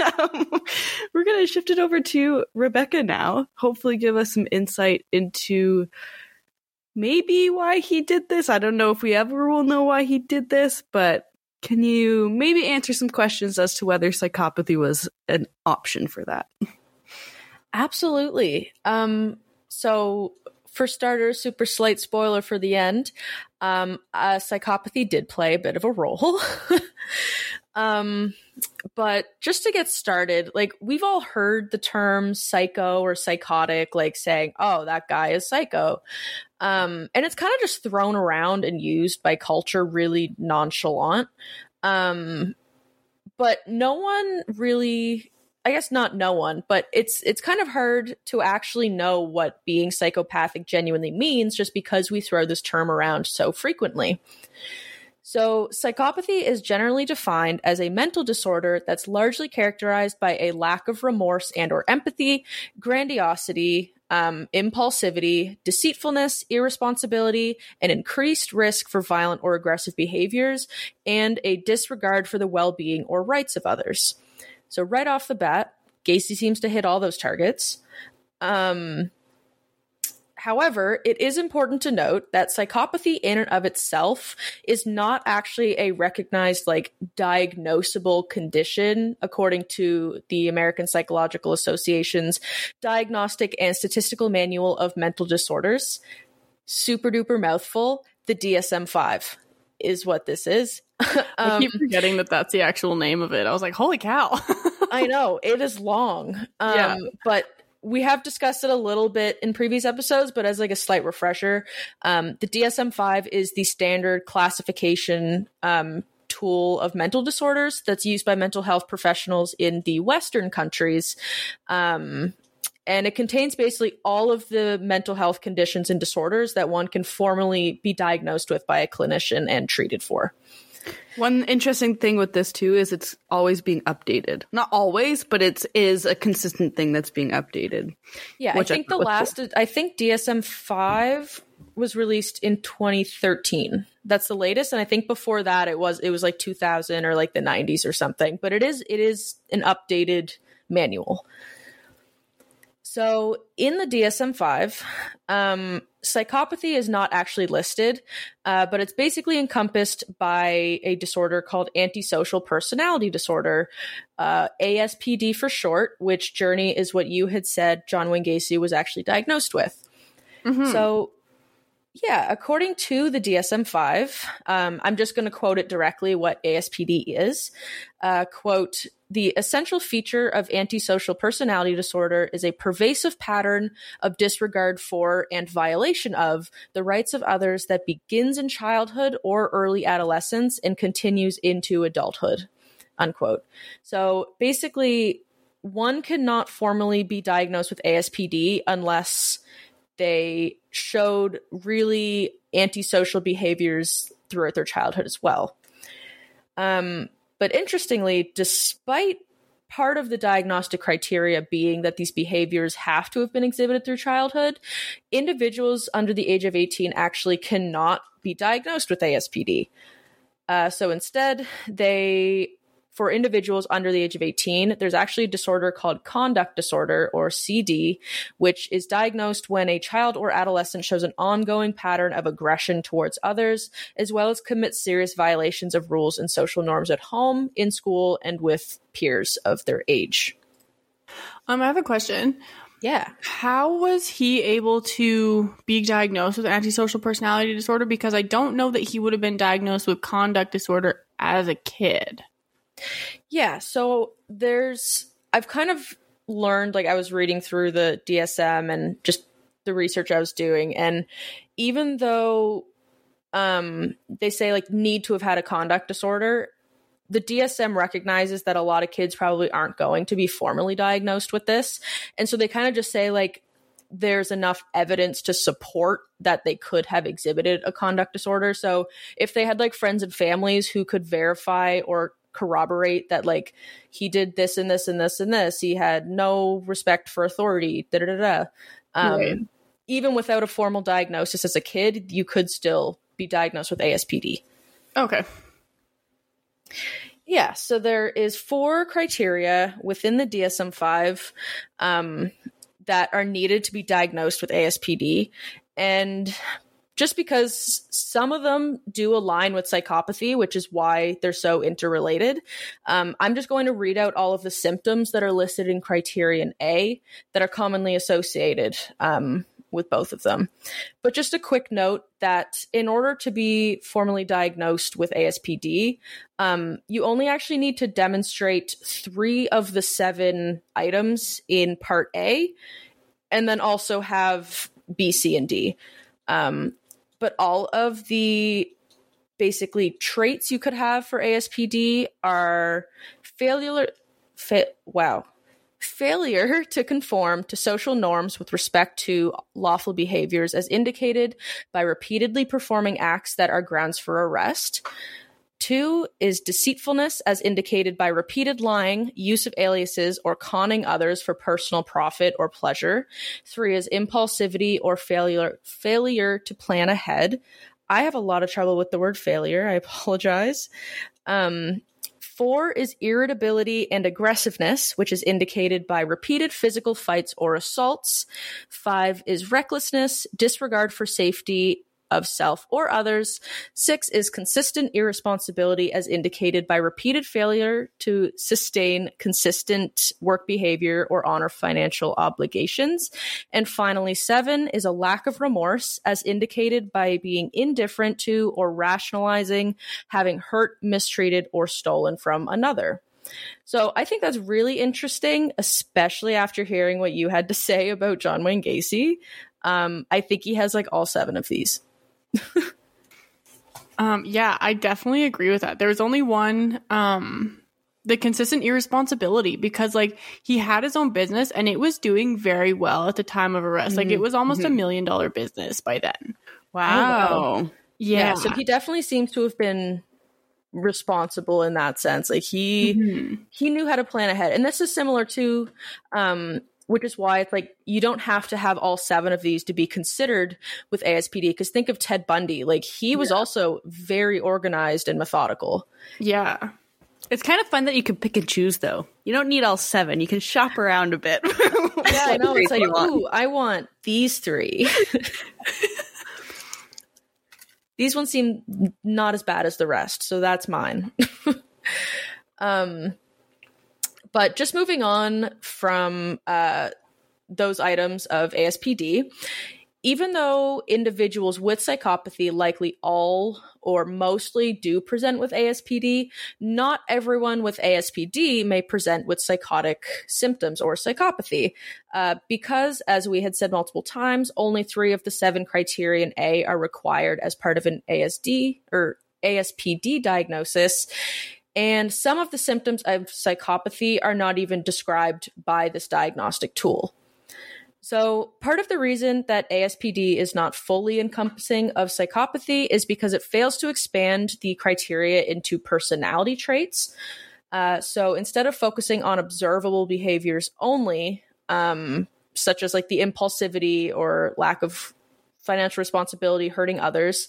Um, we're going to shift it over to Rebecca now. Hopefully, give us some insight into maybe why he did this. I don't know if we ever will know why he did this, but can you maybe answer some questions as to whether psychopathy was an option for that? Absolutely. Um, so, for starters, super slight spoiler for the end. Um, uh, psychopathy did play a bit of a role. um, but just to get started, like we've all heard the term psycho or psychotic, like saying, "Oh, that guy is psycho," um, and it's kind of just thrown around and used by culture really nonchalant. Um, but no one really I guess not no one, but it's it's kind of hard to actually know what being psychopathic genuinely means just because we throw this term around so frequently. So, psychopathy is generally defined as a mental disorder that's largely characterized by a lack of remorse and or empathy, grandiosity, um, impulsivity, deceitfulness, irresponsibility, an increased risk for violent or aggressive behaviors, and a disregard for the well-being or rights of others. So right off the bat, Gacy seems to hit all those targets. Um, However, it is important to note that psychopathy in and of itself is not actually a recognized, like, diagnosable condition, according to the American Psychological Association's Diagnostic and Statistical Manual of Mental Disorders. Super duper mouthful. The DSM 5 is what this is. um, I keep forgetting that that's the actual name of it. I was like, holy cow. I know it is long. Um, yeah. But we have discussed it a little bit in previous episodes, but as like a slight refresher, um, the DSM 5 is the standard classification um, tool of mental disorders that's used by mental health professionals in the Western countries. Um, and it contains basically all of the mental health conditions and disorders that one can formally be diagnosed with by a clinician and treated for. One interesting thing with this too is it's always being updated. Not always, but it's is a consistent thing that's being updated. Yeah, I think I the last cool. I think DSM 5 was released in 2013. That's the latest and I think before that it was it was like 2000 or like the 90s or something, but it is it is an updated manual. So in the DSM 5, um, psychopathy is not actually listed, uh, but it's basically encompassed by a disorder called antisocial personality disorder, uh, ASPD for short, which Journey is what you had said John Wayne Gacy was actually diagnosed with. Mm-hmm. So yeah, according to the DSM 5, um, I'm just going to quote it directly what ASPD is. Uh, quote, the essential feature of antisocial personality disorder is a pervasive pattern of disregard for and violation of the rights of others that begins in childhood or early adolescence and continues into adulthood. Unquote. So basically, one cannot formally be diagnosed with ASPD unless they showed really antisocial behaviors throughout their childhood as well. Um, but interestingly, despite part of the diagnostic criteria being that these behaviors have to have been exhibited through childhood, individuals under the age of 18 actually cannot be diagnosed with ASPD. Uh, so instead, they for individuals under the age of 18, there's actually a disorder called conduct disorder or CD, which is diagnosed when a child or adolescent shows an ongoing pattern of aggression towards others, as well as commits serious violations of rules and social norms at home, in school, and with peers of their age. Um, I have a question. Yeah. How was he able to be diagnosed with antisocial personality disorder? Because I don't know that he would have been diagnosed with conduct disorder as a kid. Yeah, so there's I've kind of learned like I was reading through the DSM and just the research I was doing and even though um they say like need to have had a conduct disorder the DSM recognizes that a lot of kids probably aren't going to be formally diagnosed with this. And so they kind of just say, like, there's enough evidence to support that they could have exhibited a conduct disorder. So if they had like friends and families who could verify or corroborate that like he did this and this and this and this, he had no respect for authority, da da da da. Um, right. Even without a formal diagnosis as a kid, you could still be diagnosed with ASPD. Okay. Yeah, so there is four criteria within the DSM five um, that are needed to be diagnosed with ASPD, and just because some of them do align with psychopathy, which is why they're so interrelated. Um, I'm just going to read out all of the symptoms that are listed in criterion A that are commonly associated um, with both of them. But just a quick note that in order to be formally diagnosed with ASPD, um, you only actually need to demonstrate three of the seven items in Part A, and then also have B, C, and D. Um, but all of the basically traits you could have for ASPD are failure. Fa- wow, failure to conform to social norms with respect to lawful behaviors as indicated by repeatedly performing acts that are grounds for arrest. Two is deceitfulness as indicated by repeated lying, use of aliases, or conning others for personal profit or pleasure. Three is impulsivity or failure failure to plan ahead. I have a lot of trouble with the word failure. I apologize. Um, Four is irritability and aggressiveness, which is indicated by repeated physical fights or assaults. Five is recklessness, disregard for safety, of self or others. Six is consistent irresponsibility as indicated by repeated failure to sustain consistent work behavior or honor financial obligations. And finally, seven is a lack of remorse as indicated by being indifferent to or rationalizing having hurt, mistreated, or stolen from another. So I think that's really interesting, especially after hearing what you had to say about John Wayne Gacy. Um, I think he has like all seven of these. um, yeah, I definitely agree with that. There was only one, um, the consistent irresponsibility because like he had his own business and it was doing very well at the time of arrest. Mm-hmm. Like it mm-hmm. was almost mm-hmm. a million dollar business by then. Wow. Oh, wow. Yeah. yeah. So he definitely seems to have been responsible in that sense. Like he mm-hmm. he knew how to plan ahead. And this is similar to um which is why it's like you don't have to have all seven of these to be considered with ASPD. Because think of Ted Bundy, like he was yeah. also very organized and methodical. Yeah. It's kind of fun that you can pick and choose, though. You don't need all seven. You can shop around a bit. yeah, I know. It's like, ooh, I want these three. these ones seem not as bad as the rest, so that's mine. um, but just moving on from uh, those items of ASPD, even though individuals with psychopathy likely all or mostly do present with ASPD, not everyone with ASPD may present with psychotic symptoms or psychopathy. Uh, because, as we had said multiple times, only three of the seven criterion A are required as part of an ASD or ASPD diagnosis. And some of the symptoms of psychopathy are not even described by this diagnostic tool. So, part of the reason that ASPD is not fully encompassing of psychopathy is because it fails to expand the criteria into personality traits. Uh, so, instead of focusing on observable behaviors only, um, such as like the impulsivity or lack of financial responsibility, hurting others,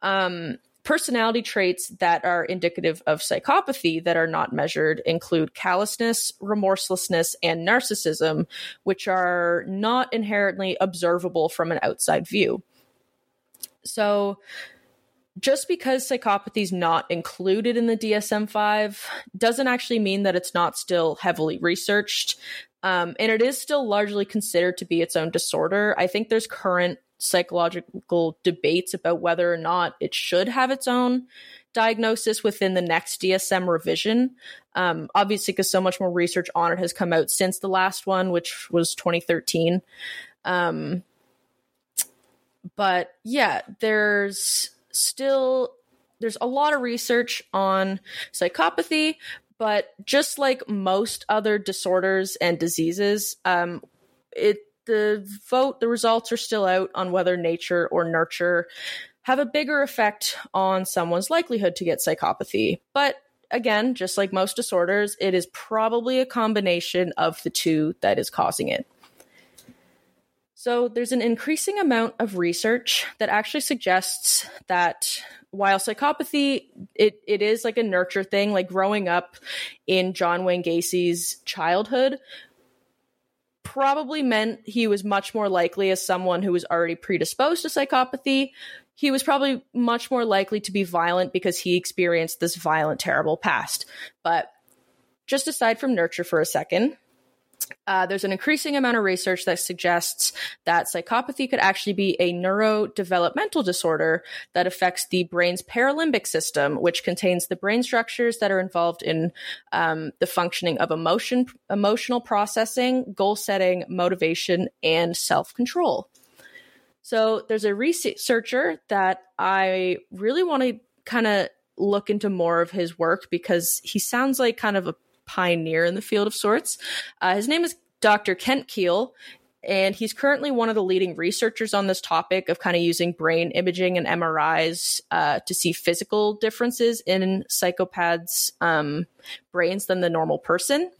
um, Personality traits that are indicative of psychopathy that are not measured include callousness, remorselessness, and narcissism, which are not inherently observable from an outside view. So, just because psychopathy is not included in the DSM 5 doesn't actually mean that it's not still heavily researched. Um, and it is still largely considered to be its own disorder. I think there's current psychological debates about whether or not it should have its own diagnosis within the next DSM revision. Um, obviously, because so much more research on it has come out since the last one, which was 2013. Um, but yeah, there's still there's a lot of research on psychopathy, but just like most other disorders and diseases, um, it the vote the results are still out on whether nature or nurture have a bigger effect on someone's likelihood to get psychopathy. But again, just like most disorders, it is probably a combination of the two that is causing it. So, there's an increasing amount of research that actually suggests that while psychopathy it, it is like a nurture thing like growing up in john wayne gacy's childhood probably meant he was much more likely as someone who was already predisposed to psychopathy. He was probably much more likely to be violent because he experienced this violent terrible past. But just aside from nurture for a second uh, there's an increasing amount of research that suggests that psychopathy could actually be a neurodevelopmental disorder that affects the brain's paralimbic system, which contains the brain structures that are involved in um, the functioning of emotion, emotional processing, goal setting, motivation, and self control. So there's a researcher that I really want to kind of look into more of his work because he sounds like kind of a pioneer in the field of sorts. Uh, his name is Dr. Kent Kiehl, and he's currently one of the leading researchers on this topic of kind of using brain imaging and MRIs uh, to see physical differences in psychopaths' um, brains than the normal person.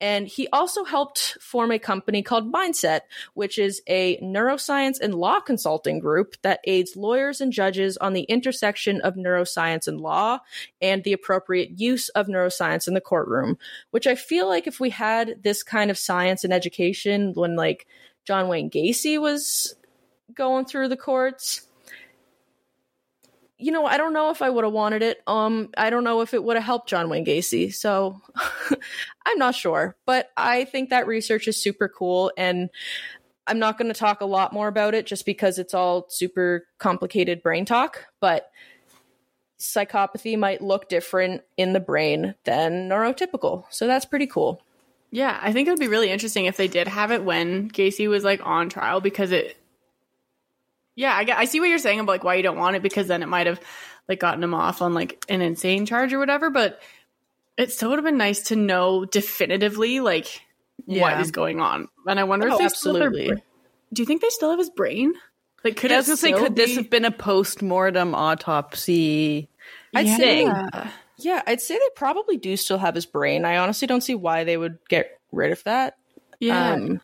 And he also helped form a company called Mindset, which is a neuroscience and law consulting group that aids lawyers and judges on the intersection of neuroscience and law and the appropriate use of neuroscience in the courtroom. Which I feel like if we had this kind of science and education when, like, John Wayne Gacy was going through the courts. You know, I don't know if I would have wanted it. Um, I don't know if it would have helped John Wayne Gacy. So I'm not sure. But I think that research is super cool. And I'm not going to talk a lot more about it just because it's all super complicated brain talk. But psychopathy might look different in the brain than neurotypical. So that's pretty cool. Yeah, I think it would be really interesting if they did have it when Gacy was like on trial because it. Yeah, I, I see what you're saying about like why you don't want it because then it might have like gotten him off on like an insane charge or whatever. But it still would have been nice to know definitively like yeah. what is going on. And I wonder oh, if they absolutely. Still do you think they still have his brain? Like, could I was gonna say, could be... this have been a post mortem autopsy? I'd yeah. say yeah, I'd say they probably do still have his brain. I honestly don't see why they would get rid of that. Yeah. Um,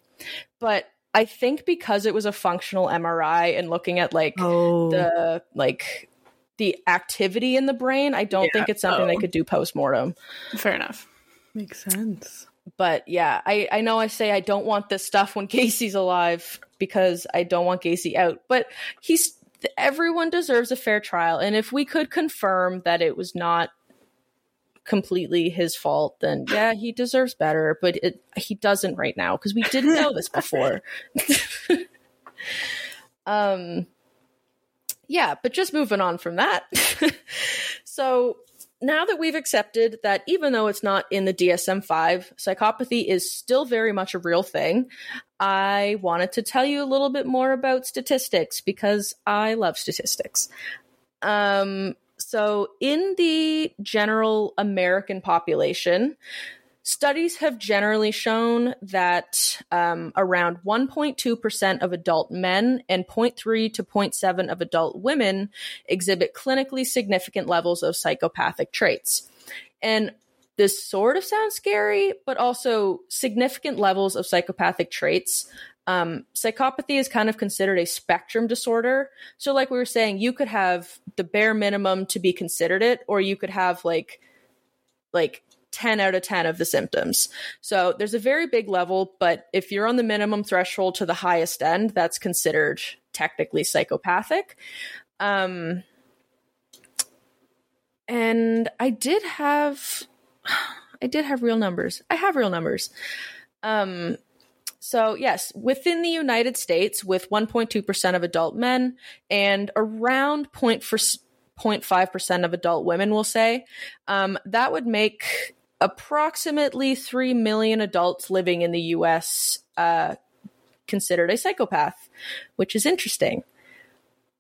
but I think because it was a functional MRI and looking at like oh. the like the activity in the brain, I don't yeah. think it's something oh. they could do post mortem. Fair enough. Makes sense. But yeah, I, I know I say I don't want this stuff when Gacy's alive because I don't want Gacy out, but he's everyone deserves a fair trial. And if we could confirm that it was not completely his fault, then yeah, he deserves better. But it, he doesn't right now because we didn't know this before. um, yeah, but just moving on from that. so now that we've accepted that even though it's not in the DSM 5, psychopathy is still very much a real thing, I wanted to tell you a little bit more about statistics because I love statistics. Um, so, in the general American population, studies have generally shown that um, around 1.2% of adult men and 0.3 to 0.7 of adult women exhibit clinically significant levels of psychopathic traits. And this sort of sounds scary, but also significant levels of psychopathic traits um, psychopathy is kind of considered a spectrum disorder. So, like we were saying, you could have the bare minimum to be considered it, or you could have like like 10 out of 10 of the symptoms. So there's a very big level, but if you're on the minimum threshold to the highest end, that's considered technically psychopathic. Um, and I did have, I did have real numbers. I have real numbers. Um, so, yes, within the United States, with 1.2% of adult men and around 0.5% of adult women, we'll say, um, that would make approximately 3 million adults living in the US uh, considered a psychopath, which is interesting.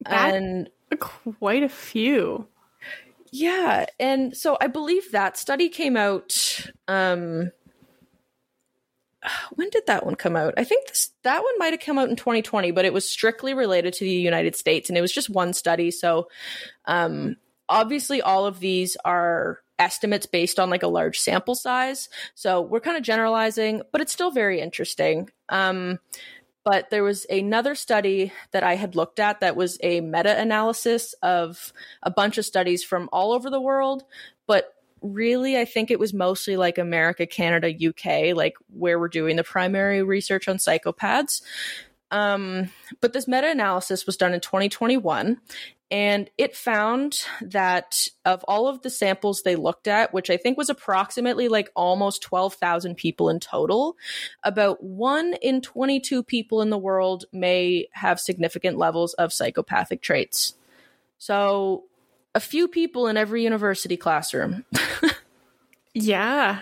That, and quite a few. Yeah, and so I believe that study came out. Um, when did that one come out? I think this, that one might have come out in 2020, but it was strictly related to the United States, and it was just one study. So, um, obviously, all of these are estimates based on like a large sample size. So we're kind of generalizing, but it's still very interesting. Um, but there was another study that I had looked at that was a meta analysis of a bunch of studies from all over the world. Really, I think it was mostly like America, Canada, UK, like where we're doing the primary research on psychopaths. Um, but this meta analysis was done in 2021, and it found that of all of the samples they looked at, which I think was approximately like almost 12,000 people in total, about one in 22 people in the world may have significant levels of psychopathic traits. So, a few people in every university classroom. yeah.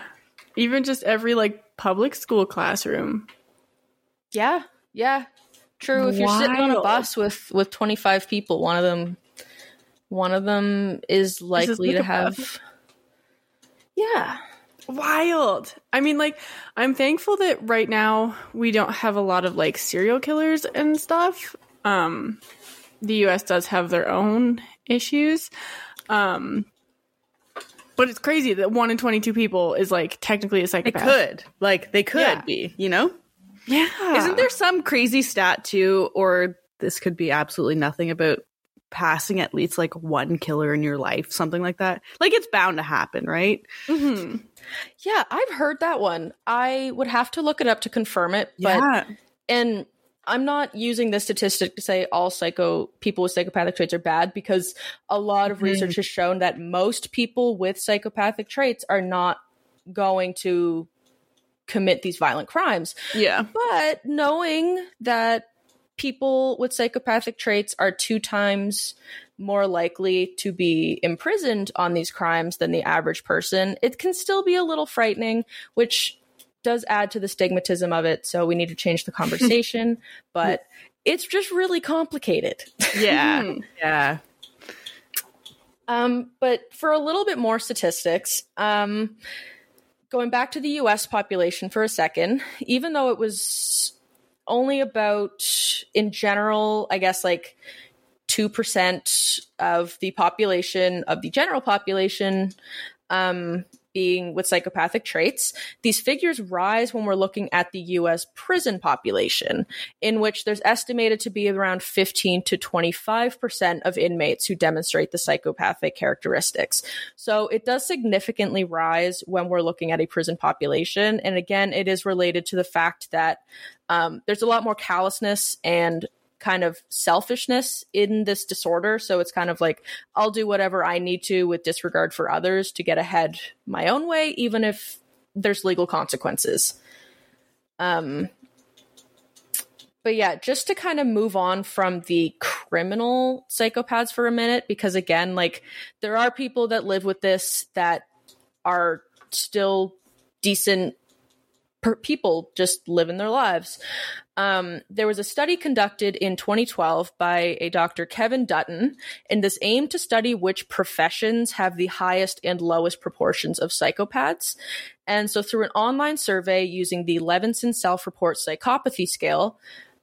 Even just every like public school classroom. Yeah. Yeah. True. If you're sitting on a bus with with 25 people, one of them one of them is likely to psychopath. have Yeah. Wild. I mean, like, I'm thankful that right now we don't have a lot of like serial killers and stuff. Um, the US does have their own issues. Um, but it's crazy that one in 22 people is like technically a They psychopath. could. Like, they could Yeah. be, you know? Yeah. Isn't there some crazy stat too, or this could be absolutely nothing about passing at least like one killer in your life, something like that? Like, it's bound to happen, right? Mm-hmm. Yeah, I've heard that one. I would have to look it up to confirm it, but yeah. and I'm not using this statistic to say all psycho people with psychopathic traits are bad because a lot of Mhm. research has shown that most people with psychopathic traits are not going to commit these violent crimes. Yeah. But knowing that people with psychopathic traits are two times more likely to be imprisoned on these crimes than the average person, it can still be a little frightening, which does add to the stigmatism of it. So we need to change the conversation, but it's just really complicated. Yeah. Hmm. yeah. Um, but for a little bit more statistics, um, going back to the US population for a second, even though it was only about, in general, I guess like 2% of the population, of the general population, um, being with psychopathic traits, these figures rise when we're looking at the US prison population, in which there's estimated to be around 15 to 25% of inmates who demonstrate the psychopathic characteristics. So it does significantly rise when we're looking at a prison population. And again, it is related to the fact that um, there's a lot more callousness and kind of selfishness in this disorder. So it's kind of like, I'll do whatever I need to with disregard for others to get ahead my own way, even if there's legal consequences. Um, but yeah, just to kind of move on from the criminal psychopaths for a minute, because again, like there are people that live with this that are still decent per- people just living their lives. Um, there was a study conducted in 2012 by a Dr. Kevin Dutton, and this aimed to study which professions have the highest and lowest proportions of psychopaths. And so, through an online survey using the Levenson Self Report Psychopathy Scale,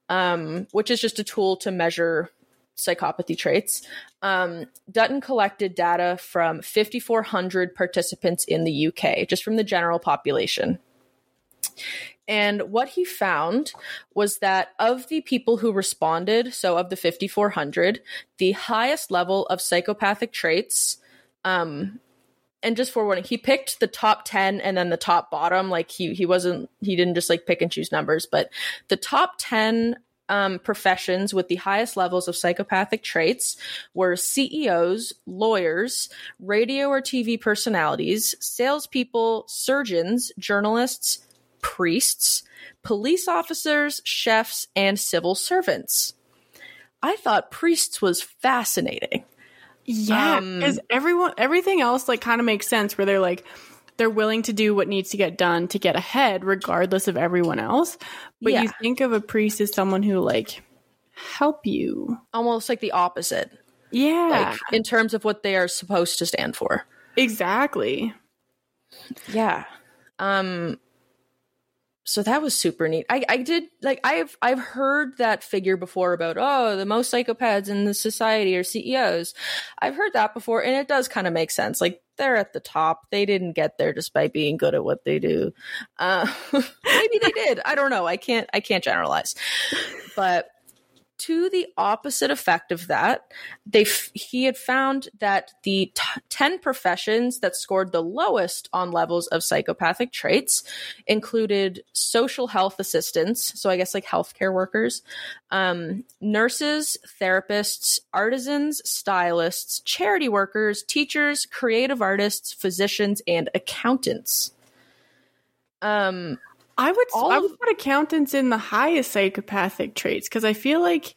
um, which is just a tool to measure psychopathy traits, um, Dutton collected data from 5,400 participants in the UK, just from the general population. And what he found was that of the people who responded, so of the 5,400, the highest level of psychopathic traits, um, and just for forewarning, he picked the top 10 and then the top bottom. Like he, he wasn't, he didn't just like pick and choose numbers, but the top 10 um, professions with the highest levels of psychopathic traits were CEOs, lawyers, radio or TV personalities, salespeople, surgeons, journalists, priests, police officers, chefs, and civil servants. I thought priests was fascinating. Yeah, Um, because everyone, everything else like kind of makes sense where they're like they're willing to do what needs to get done to get ahead, regardless of everyone else. But you think of a priest as someone who like help you. Almost like the opposite. Yeah. like in terms of what they are supposed to stand for. exactly. Yeah. Um so that was super neat. I, I did like I've I've heard that figure before about oh the most psychopaths in the society are CEOs. I've heard that before and it does kind of make sense. Like they're at the top. They didn't get there by being good at what they do. Uh, maybe they did. I don't know. I can't I can't generalize. But to the opposite effect of that, they f- he had found that the t- 10 professions that scored the lowest on levels of psychopathic traits included social health assistants, so I guess like healthcare workers, um, nurses, therapists, artisans, stylists, charity workers, teachers, creative artists, physicians, and accountants. Um, I would All I of- would put accountants in the highest psychopathic traits because I feel like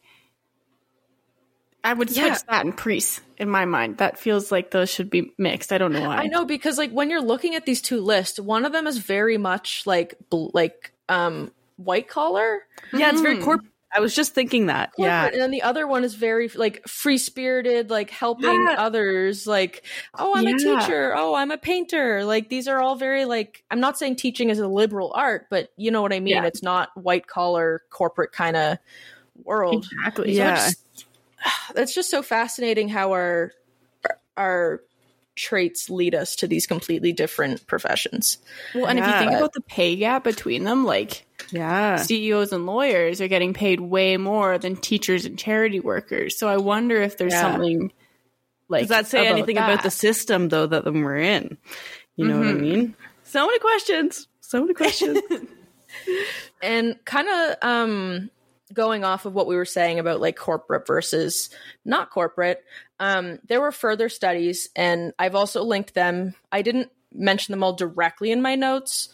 I would switch Yeah. that and priests in my mind. That feels like those should be mixed. I don't know why. I know because like when you're looking at these two lists, one of them is very much like bl- like um white collar, Yeah, it's very Mhm. corporate. I was just thinking that. Yeah. and then the other one is very like free spirited, like helping Yeah. others. Like, oh, I'm a teacher. Oh, I'm a painter. Like these are all very like. I'm not saying teaching is a liberal art, but you know what I mean. Yeah. It's not white collar corporate kind of world. exactly. So Yeah. it's, it's just so fascinating how our our traits lead us to these completely different professions. Well, and if you Yeah. think about the pay gap between them, like Yeah. CEOs and lawyers are getting paid way more than teachers and charity workers. So I wonder if there's Yeah. something like Does that say anything about the system though that them we're in? You know what I Mhm. mean? So many questions. So many questions. and kind of um going off of what we were saying about like corporate versus not corporate um there were further studies and i've also linked them. I didn't mention them all directly in my notes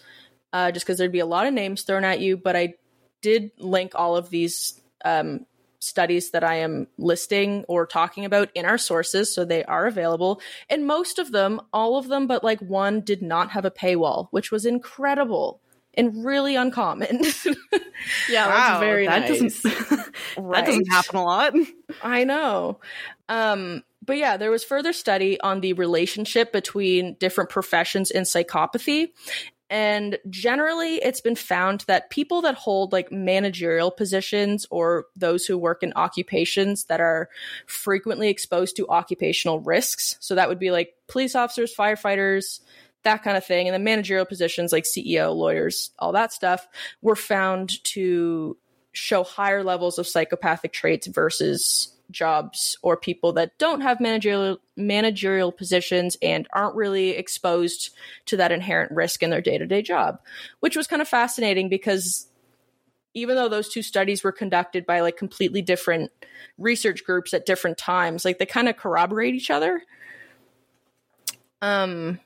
uh just because there'd be a lot of names thrown at you but i did link all of these um studies that i am listing or talking about in our sources so they are available. And most of them all of them but like one did not have a paywall which was incredible and really uncommon Yeah, that's very that nice. doesn't that doesn't happen a lot. I know. Um, but yeah, there was further study on the relationship between different professions in psychopathy. And generally, it's been found that people that hold like managerial positions or those who work in occupations that are frequently exposed to occupational risks. So that would be like police officers, firefighters, that kind of thing. And the managerial positions like CEO, lawyers, all that stuff were found to show higher levels of psychopathic traits versus jobs or people that don't have managerial managerial positions and aren't really exposed to that inherent risk in their day-to-day job which was kind of fascinating because even though those two studies were conducted by like completely different research groups at different times like they kind of corroborate each other um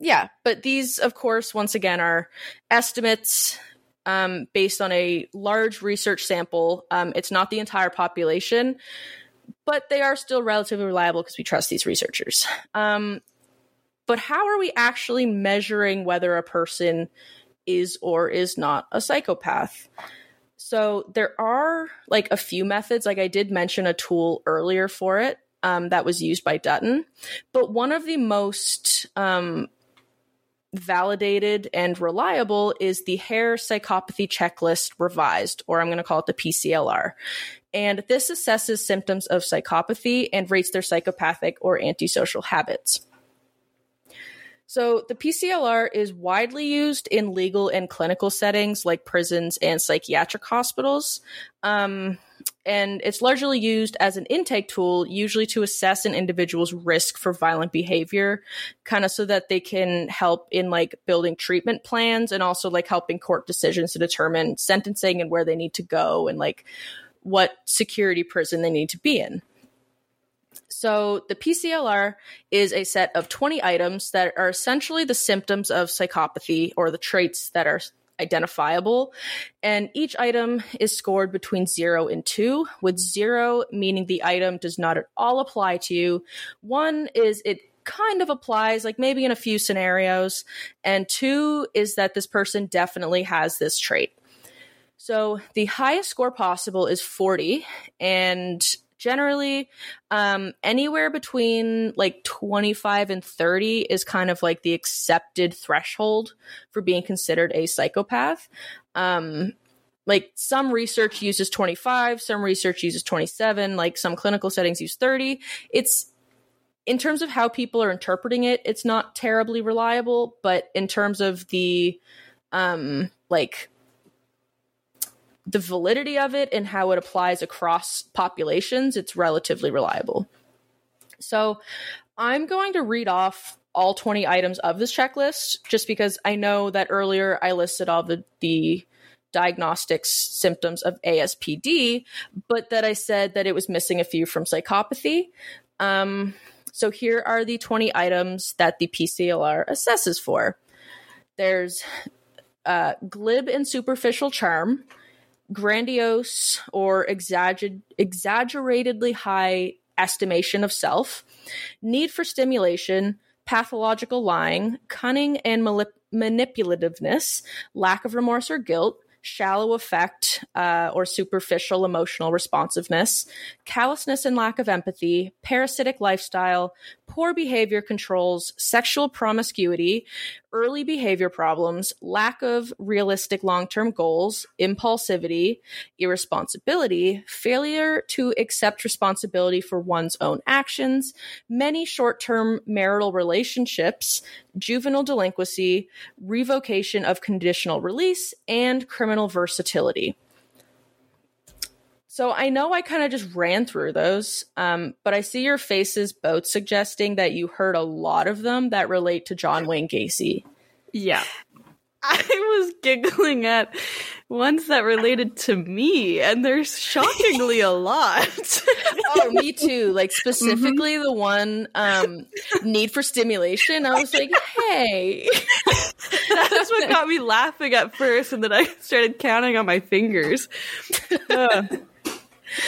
yeah but these of course once again are estimates um, based on a large research sample. Um, it's not the entire population, but they are still relatively reliable because we trust these researchers. Um, but how are we actually measuring whether a person is or is not a psychopath? So there are like a few methods. Like I did mention a tool earlier for it um, that was used by Dutton, but one of the most um, validated and reliable is the Hare Psychopathy Checklist Revised, or I'm going to call it the PCLR. And this assesses symptoms of psychopathy and rates their psychopathic or antisocial habits. So, the PCLR is widely used in legal and clinical settings like prisons and psychiatric hospitals. Um, and it's largely used as an intake tool, usually to assess an individual's risk for violent behavior, kind of so that they can help in like building treatment plans and also like helping court decisions to determine sentencing and where they need to go and like what security prison they need to be in. So, the PCLR is a set of 20 items that are essentially the symptoms of psychopathy or the traits that are identifiable. And each item is scored between zero and two, with zero meaning the item does not at all apply to you. One is it kind of applies, like maybe in a few scenarios. And two is that this person definitely has this trait. So the highest score possible is 40, and generally. Um, anywhere between like 25 and 30 is kind of like the accepted threshold for being considered a psychopath. Um, like some research uses 25, some research uses 27, like some clinical settings use 30. It's in terms of how people are interpreting it, it's not terribly reliable, but in terms of the um like the validity of it and how it applies across populations, it's relatively reliable. So, I'm going to read off all 20 items of this checklist just because I know that earlier I listed all the the diagnostics symptoms of ASPD, but that I said that it was missing a few from psychopathy. Um, so here are the 20 items that the PCLR assesses for. There's uh, glib and superficial charm, grandiose or exagger- exaggeratedly high estimation of self, need for stimulation, pathological lying, cunning and manipulativeness, lack of remorse or guilt, shallow affect uh, or superficial emotional responsiveness, callousness and lack of empathy, parasitic lifestyle, poor behavior controls, sexual promiscuity, early behavior problems, lack of realistic long term goals, impulsivity, irresponsibility, failure to accept responsibility for one's own actions, many short term marital relationships, juvenile delinquency, revocation of conditional release, and criminal versatility. So I know I kind of just ran through those, um, but I see your faces both suggesting that you heard a lot of them that relate to John Wayne Gacy. Yeah. I was giggling at ones that related to me, and there's shockingly a lot. oh, me too. Like specifically mm-hmm. the one um, need for stimulation. I was like, hey. That's what got me laughing at first, and then I started counting on my fingers. Uh.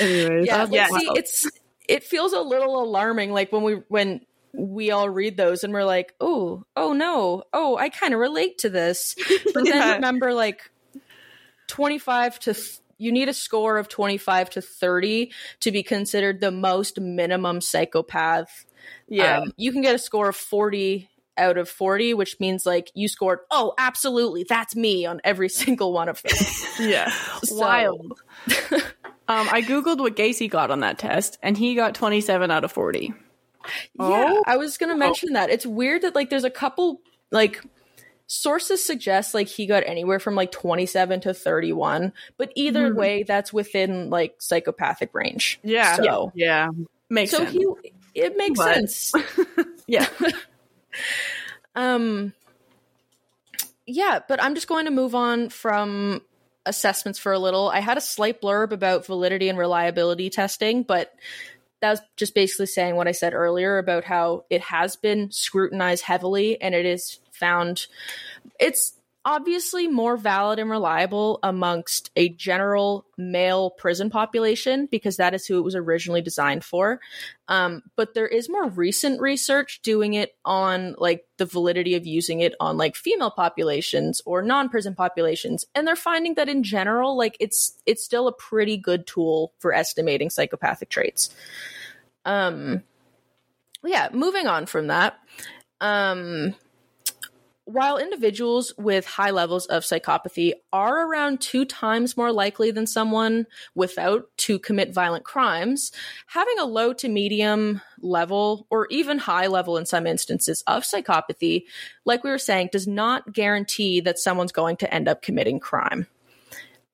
Anyways, yeah, yeah. See, it's it feels a little alarming. Like when we when we all read those and we're like, oh, oh no, oh, I kind of relate to this. But yeah. then remember, like twenty five to. Th- you need a score of 25 to 30 to be considered the most minimum psychopath. Yeah. Um, you can get a score of 40 out of 40, which means like you scored, oh, absolutely, that's me on every single one of them. yeah. Wild. Um, I googled what Gacy got on that test, and he got 27 out of 40. Yeah, oh. I was gonna mention oh. that. It's weird that like there's a couple like sources suggest like he got anywhere from like 27 to 31, but either mm. way, that's within like psychopathic range. Yeah. So, yeah. Makes so sense. he it makes but. sense. yeah. um yeah, but I'm just going to move on from assessments for a little. I had a slight blurb about validity and reliability testing, but that was just basically saying what I said earlier about how it has been scrutinized heavily and it is found it's obviously more valid and reliable amongst a general male prison population because that is who it was originally designed for. Um, but there is more recent research doing it on like the validity of using it on like female populations or non-prison populations, and they're finding that in general, like it's it's still a pretty good tool for estimating psychopathic traits. Um, yeah, moving on from that. Um, while individuals with high levels of psychopathy are around two times more likely than someone without to commit violent crimes, having a low to medium level or even high level in some instances of psychopathy, like we were saying, does not guarantee that someone's going to end up committing crime.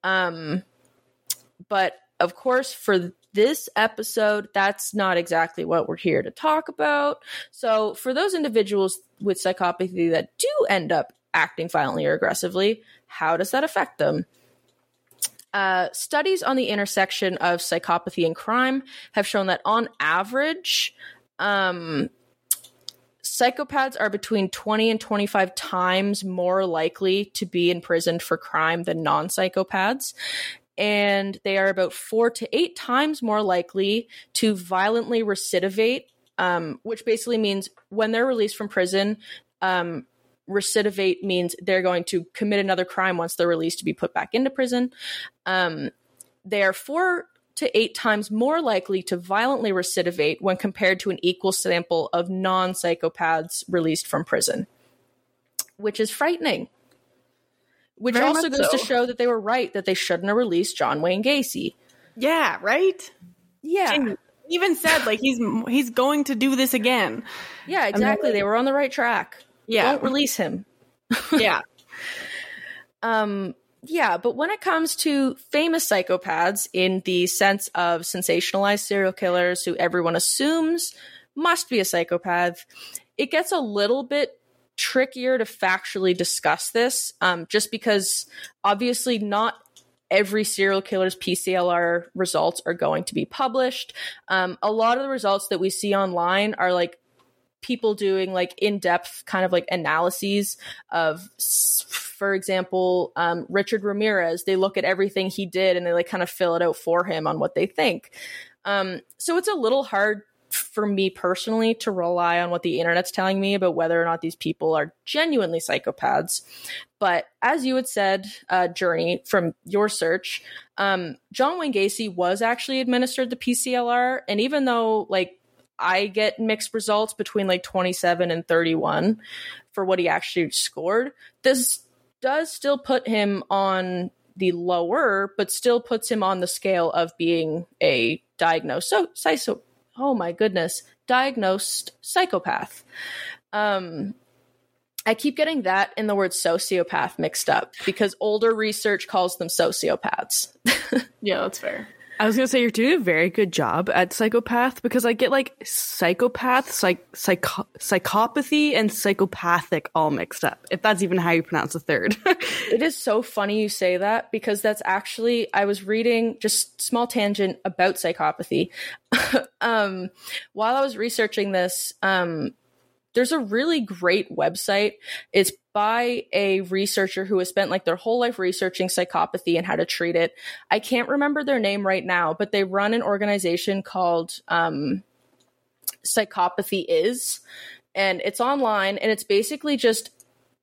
Um, but of course, for this episode, that's not exactly what we're here to talk about. So, for those individuals with psychopathy that do end up acting violently or aggressively, how does that affect them? Uh, studies on the intersection of psychopathy and crime have shown that on average, um, psychopaths are between 20 and 25 times more likely to be imprisoned for crime than non psychopaths and they are about four to eight times more likely to violently recidivate, um, which basically means when they're released from prison, um, recidivate means they're going to commit another crime once they're released to be put back into prison. Um, they are four to eight times more likely to violently recidivate when compared to an equal sample of non psychopaths released from prison, which is frightening. Which Very also goes to show that they were right that they shouldn't have released John Wayne Gacy. Yeah, right? Yeah. And even said like he's he's going to do this again. Yeah, exactly. They were on the right track. Yeah. Don't release him. Yeah. Um, yeah, but when it comes to famous psychopaths in the sense of sensationalized serial killers who everyone assumes must be a psychopath, it gets a little bit trickier to factually discuss this, um, just because obviously not every serial killer's PCLR results are going to be published. Um, a lot of the results that we see online are like people doing like in-depth kind of like analyses of for example um, richard ramirez they look at everything he did and they like kind of fill it out for him on what they think um, so it's a little hard for me personally to rely on what the internet's telling me about whether or not these people are genuinely psychopaths but as you had said uh, journey from your search um, john wayne gacy was actually administered the pclr and even though like I get mixed results between like 27 and 31 for what he actually scored. This does still put him on the lower, but still puts him on the scale of being a diagnosed so, so oh my goodness, diagnosed psychopath. Um I keep getting that and the word sociopath mixed up because older research calls them sociopaths. Yeah, that's fair. I was gonna say you're doing a very good job at psychopath because I get like psychopath, psych, psycho- psychopathy, and psychopathic all mixed up. If that's even how you pronounce the third. It is so funny you say that because that's actually I was reading just small tangent about psychopathy. um, while I was researching this, um, there's a really great website. It's by a researcher who has spent like their whole life researching psychopathy and how to treat it. I can't remember their name right now, but they run an organization called um, Psychopathy Is, and it's online and it's basically just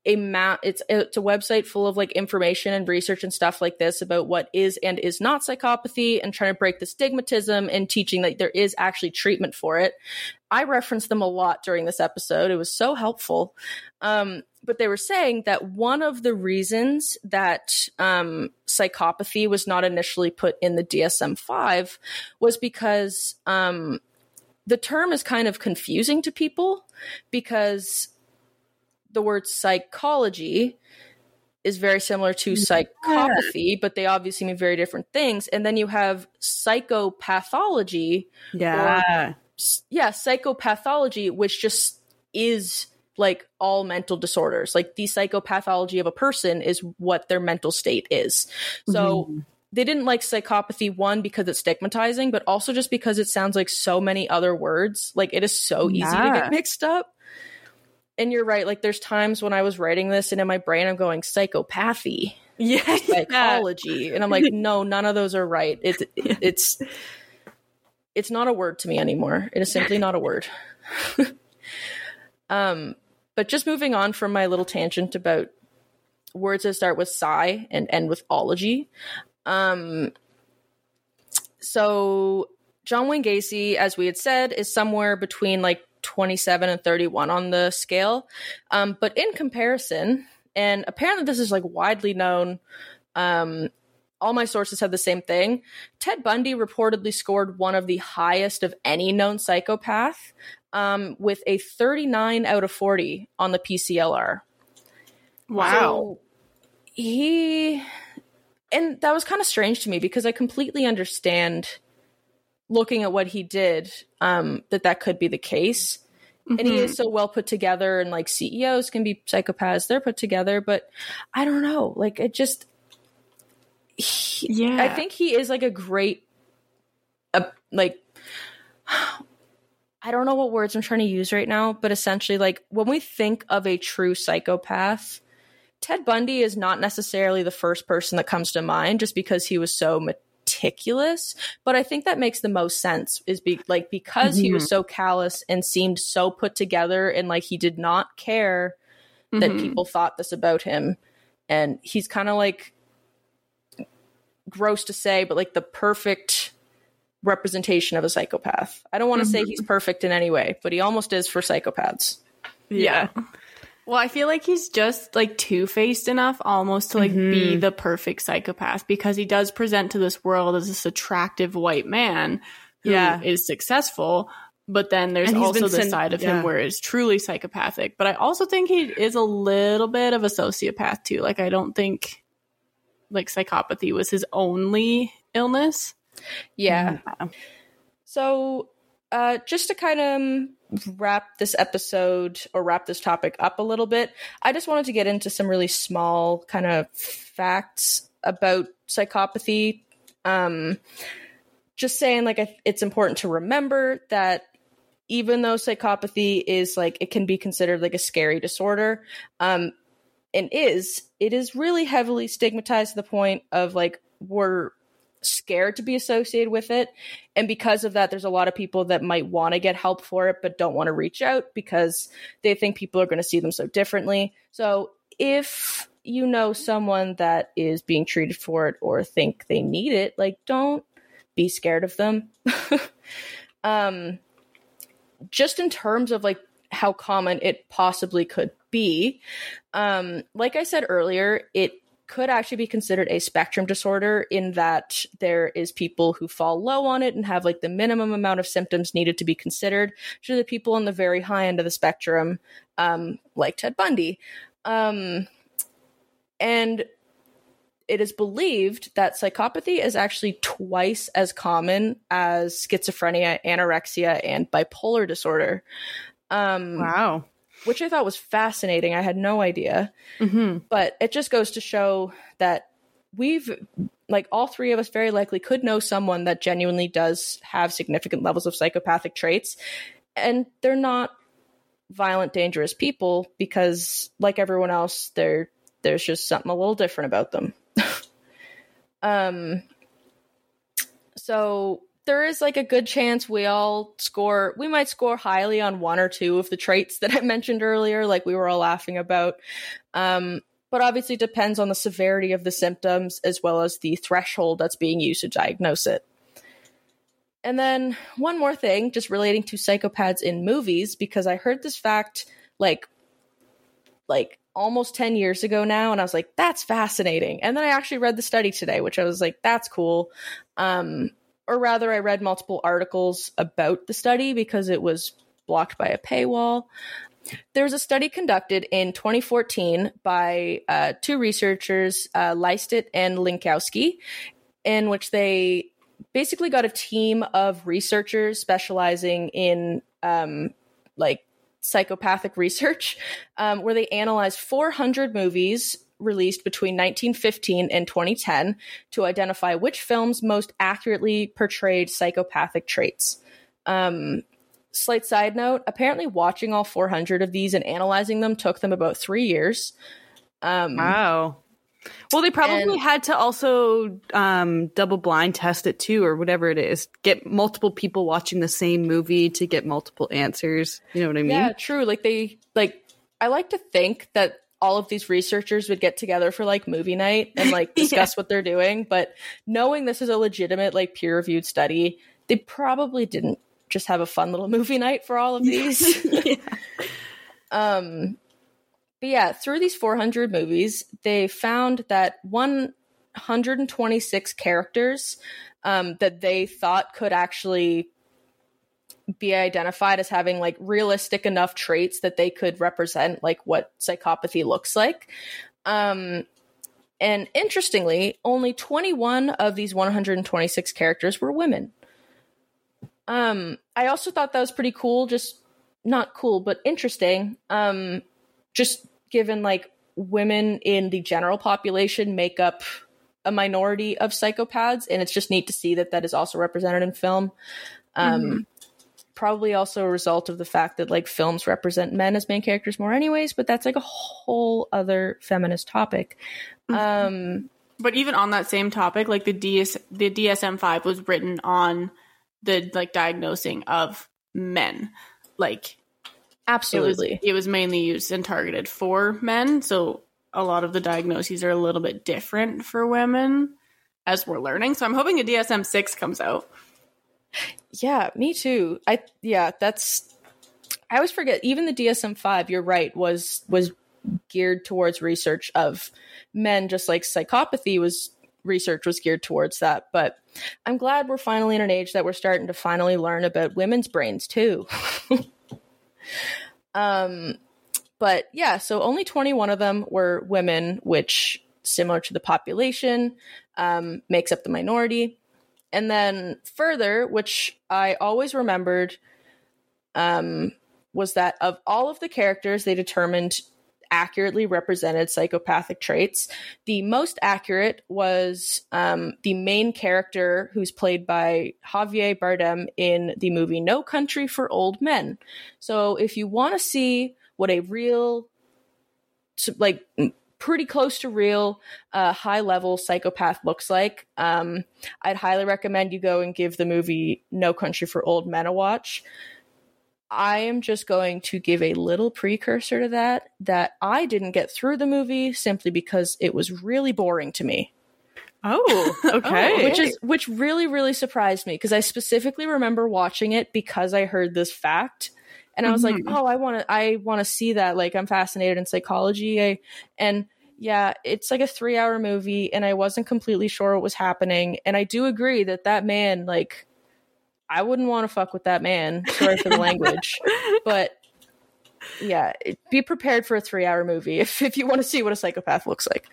a map it's it's a website full of like information and research and stuff like this about what is and is not psychopathy and trying to break the stigmatism and teaching that there is actually treatment for it. I referenced them a lot during this episode. It was so helpful. Um, but they were saying that one of the reasons that um, psychopathy was not initially put in the dsm-5 was because um, the term is kind of confusing to people because the word psychology is very similar to psychopathy, but they obviously mean very different things. And then you have psychopathology, yeah. s- yeah, psychopathology, which just is like all mental disorders. Like the psychopathology of a person is what their mental state is. So mm-hmm. they didn't like psychopathy one because it's stigmatizing, but also just because it sounds like so many other words. Like it is so easy to get mixed up. And you're right. Like there's times when I was writing this and in my brain I'm going psychopathy, yeah. psychology, and I'm like, no, none of those are right. It's it's it's not a word to me anymore. It is simply not a word. um, but just moving on from my little tangent about words that start with psi and end with ology. Um, so John Wayne Gacy, as we had said, is somewhere between like 27 and 31 on the scale. Um, but in comparison, and apparently this is like widely known, um, all my sources have the same thing. Ted Bundy reportedly scored one of the highest of any known psychopath um, with a 39 out of 40 on the PCLR. Wow. So he and that was kind of strange to me because I completely understand looking at what he did um that that could be the case. And he is so well put together and like CEOs can be psychopaths, they're put together, but I don't know, like it just he- Yeah. I think he is like a great uh, like I don't know what words I'm trying to use right now, but essentially like when we think of a true psychopath, Ted Bundy is not necessarily the first person that comes to mind just because he was so meticulous, but I think that makes the most sense is be like because he was so callous and seemed so put together and like he did not care that Mhm. people thought this about him and he's kind of like gross to say but like the perfect representation of a psychopath. I don't want to say he's perfect in any way, but he almost is for psychopaths. Yeah. Well, I feel like he's just like two faced enough almost to like be the perfect psychopath because he does present to this world as this attractive white man who is Yeah. successful. But then there's also the sent- side of yeah. him where it's truly psychopathic. But I also think he is a little bit of a sociopath too. Like I don't think like psychopathy was his only illness. Yeah. So, uh, just to kind of wrap this episode or wrap this topic up a little bit, I just wanted to get into some really small kind of facts about psychopathy. Um, just saying, like, it's important to remember that even though psychopathy is like, it can be considered like a scary disorder, um, and is, it is really heavily stigmatized to the point of like, we're scared to be associated with it. And because of that, there's a lot of people that might want to get help for it, but don't want to reach out because they think people are going to see them so differently. So if you know someone that is being treated for it or think they need it, like don't be scared of them. um, just in terms of like how common it possibly could be, um, like I said earlier, it could actually be considered a spectrum disorder in that there is people who fall low on it and have like the minimum amount of symptoms needed to be considered. To the people on the very high end of the spectrum um, like ted bundy. Um, and it is believed that psychopathy is actually twice as common as schizophrenia anorexia and bipolar disorder. Um, Wow. Which i thought was fascinating. I had no idea. Hmm but it just goes to show that we've like all three of us very likely could know someone that genuinely does have significant levels of psychopathic traits. And they're not violent dangerous people because like everyone else they're there's just something a little different about them. Um so there is like a good chance we all score we might score highly on one or two of the traits that i mentioned earlier like we were all laughing about um but obviously depends on the severity of the symptoms as well as the threshold that's being used to diagnose it. And then one more thing, just relating to psychopaths in movies, because I heard this fact like like almost 10 years ago now, and I was like, that's fascinating. And then I actually read the study today, which I was like, that's cool. Um, or rather, I read multiple articles about the study because it was blocked by a paywall. There was a study conducted in 2014 by uh, two researchers, uh, Leistedt and Linkowski, in which they basically got a team of researchers specializing in um, like psychopathic research, um, where they analyzed 400 movies released between 1915 and 2010 to identify which films most accurately portrayed psychopathic traits. Um, slight side note apparently watching all 400 of these and analyzing them took them about three years um Wow. Well, they probably And- had to also um, double blind test it too, or whatever it is. Get multiple people watching the same movie to get multiple answers. You know what I mean? yeah true like they like i like to think that all of these researchers would get together for like movie night and like discuss what they're doing. But knowing this is a legitimate like peer reviewed study they probably didn't just have a fun little movie night for all of these. Um, but yeah, through these 400 movies, they found that 126 characters um, that they thought could actually be identified as having like realistic enough traits that they could represent like what psychopathy looks like. Um, and interestingly, only 21 of these 126 characters were women. Um, I also thought that was pretty cool, just not cool, but interesting. Um, just given like women in the general population make up a minority of psychopaths, and it's just neat to see that that is also represented in film. Um, Probably also a result of the fact that like films represent men as main characters more, anyways. But that's like a whole other feminist topic. Um, But even on that same topic, like the DS the DSM five was written on the like diagnosing of men. Like it was, absolutely. it was mainly used and targeted for men. So a lot of the diagnoses are a little bit different for women as we're learning. So I'm hoping a DSM six comes out. Yeah, me too. I yeah, that's I always forget even the DSM-5, you're right, was was geared towards research of men just like psychopathy was research was geared towards that, but I'm glad we're finally in an age that we're starting to finally learn about women's brains too. um but yeah, so only 21 of them were women, which similar to the population um, makes up the minority. And then further, which I always remembered, um, was that of all of the characters they determined accurately represented psychopathic traits, the most accurate was um, the main character who's played by Javier Bardem in the movie No Country for Old Men. So if you want to see what a real, like, pretty close to real uh, high level psychopath looks like. Um, I'd highly recommend you go and give the movie No Country for Old Men a watch. I am just going to give a little precursor to that that I didn't get through the movie simply because it was really boring to me. Oh, okay. which is which really really surprised me because I specifically remember watching it because I heard this fact and I was Mhm. like, "Oh, I want to I want to see that. Like I'm fascinated in psychology." I, and yeah, it's like a 3-hour movie and I wasn't completely sure what was happening and I do agree that that man like I wouldn't want to fuck with that man. Sorry for the language. But yeah, it, be prepared for a 3-hour movie if if you want to see what a psychopath looks like.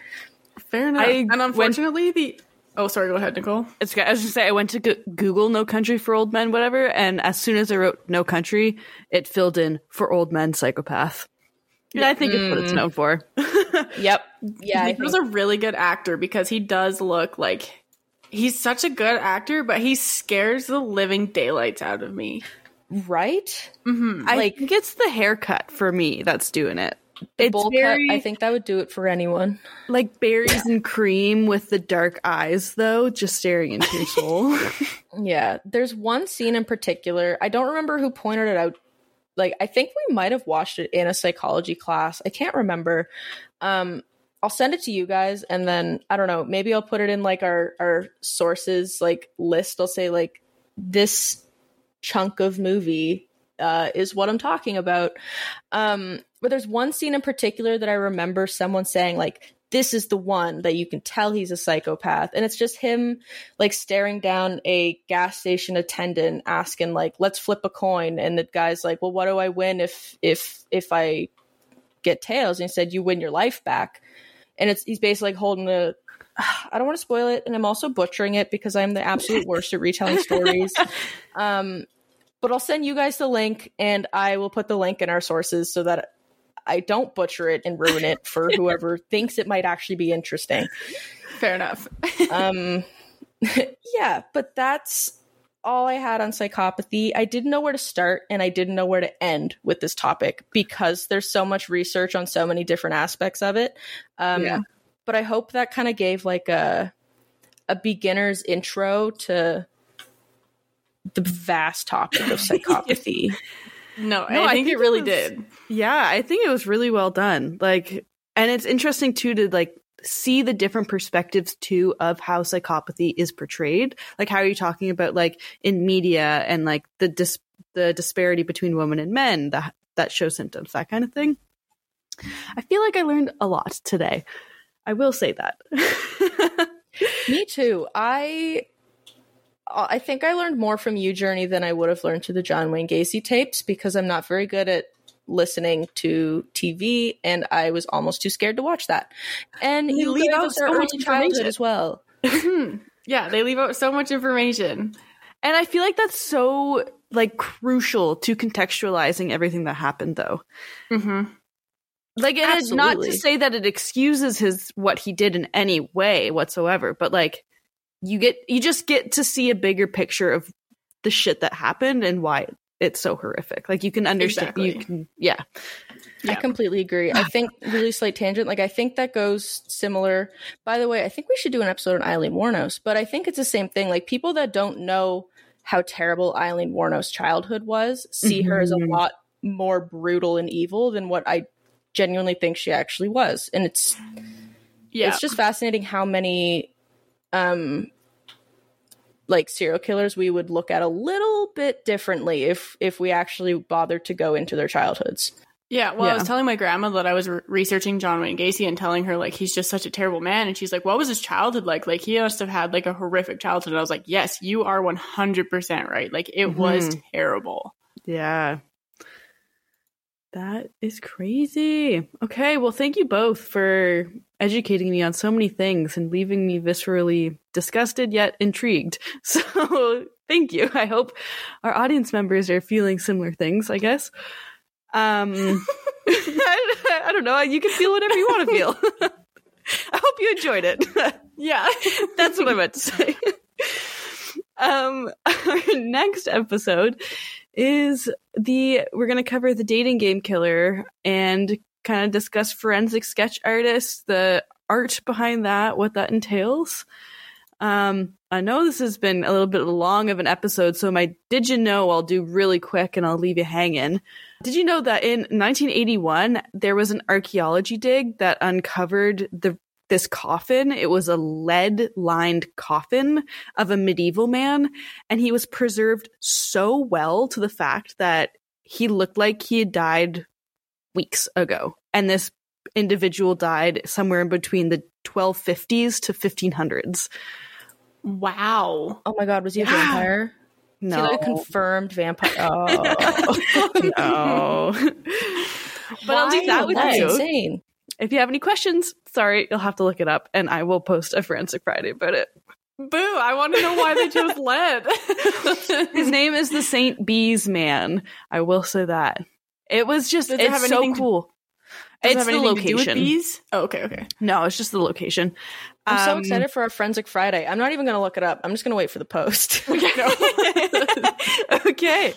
Fair enough. I and went- unfortunately, the oh, sorry, go ahead, Nicole. It's good. I was just say I went to Go- Google "No Country for Old Men," whatever, and as soon as I wrote "No Country," it filled in "for old men psychopath." And I think it's what it's Mm. known for. Yep. Yeah, he was a really good actor because he does look like he's such a good actor, but he scares the living daylights out of me. right? Mm-hmm. I Like- think it's the haircut for me that's doing it. It's Bowl very cut, I think that would do it for anyone. like berries and cream with the dark eyes, though, just staring into your soul. Yeah, there's one scene in particular. I don't remember who pointed it out. Like, I think we might have watched it in a psychology class. I can't remember. Um, I'll send it to you guys, and then I don't know. Maybe I'll put it in like our our sources like list. I'll say like this chunk of movie uh, is what I'm talking about. Um, but there's one scene in particular that I remember someone saying like, "This is the one that you can tell he's a psychopath," and it's just him like staring down a gas station attendant asking like let's flip a coin. And the guy's like well what do i win if if if i get tails? And he said you win your life back. And it's he's basically like holding a i don't want to spoil it and i'm also butchering it because i'm the absolute worst at retelling stories. Um but i'll send you guys the link and i will put the link in our sources so that i don't butcher it and ruin it for whoever thinks it might actually be interesting Fair enough. um yeah but that's all i had on psychopathy i didn't know where to start and i didn't know where to end with this topic because there's so much research on so many different aspects of it um Yeah. but i hope that kind of gave like a a beginner's intro to the vast topic of psychopathy no, No, I, I think, think it really it was- did. yeah, I think it was really well done. Like, and it's interesting too to like see the different perspectives too of how psychopathy is portrayed. Like, how are you talking about like in media and like the dis- the disparity between women and men that that show symptoms, that kind of thing. I feel like I learned a lot today. I will say that. Me too. I I think I learned more from you, Journey, than I would have learned to the John Wayne Gacy tapes because I'm not very good at listening to TV, and I was almost too scared to watch that. And They you leave out so much childhood information. as well. yeah, they leave out so much information. And I feel like that's so like crucial to contextualizing everything that happened though. hmm Like and it's not to say that it excuses his what he did in any way whatsoever, but like you get you just get to see a bigger picture of the shit that happened and why it's so horrific. Like you can understand you can yeah. I completely agree. I think really slight tangent. Like I think that goes similar. By the way, I think we should do an episode on Aileen Wuornos, but I think it's the same thing. Like people that don't know how terrible Aileen Wuornos' childhood was see her as a Mhm. lot more brutal and evil than what I genuinely think she actually was. And it's Yeah. it's just fascinating how many um like serial killers we would look at a little bit differently if if we actually bothered to go into their childhoods. Yeah, well, I was telling my grandma that I was re- researching John Wayne Gacy and telling her like he's just such a terrible man, and she's like, "What was his childhood like? Like he must have had like a horrific childhood." And I was like, "Yes, you are one hundred percent right. Like it was Mhm. terrible." Yeah. That is crazy. Okay, well, thank you both for educating me on so many things and leaving me viscerally disgusted yet intrigued. So, thank you. I hope our audience members are feeling similar things, I guess. Um I, I don't know, you can feel whatever you want to feel. I hope you enjoyed it. Yeah, That's what I meant to say. um, our next episode is the we're going to cover the dating game killer and kind of discuss forensic sketch artists, the art behind that, what that entails. Um, I know this has been a little bit long of an episode, so my did you know I'll do really quick and I'll leave you hanging. Did you know that in 1981 there was an archaeology dig that uncovered the this coffin? It was a lead-lined coffin of a medieval man, and he was preserved so well to the fact that he looked like he had died weeks ago. And this individual died somewhere in between the 1250s to 1500s. wow. Oh my god, was he a Yeah. vampire? Is he like a No. confirmed vampire? Oh, no. but I'll do that with that's you. insane. If you have any questions, sorry, you'll have to look it up and I will post a Forensic Friday about it. Boo! I want to know why they chose lead. His name is the St. Bees Man. I will say that. It was just, Does it it's have so anything to- cool. Does it it's have the anything to do with location. bees? Oh, okay, okay. No, it's just the location. I'm so Um, excited for our Forensic Friday. I'm not even going to look it up. I'm just going to wait for the post. okay.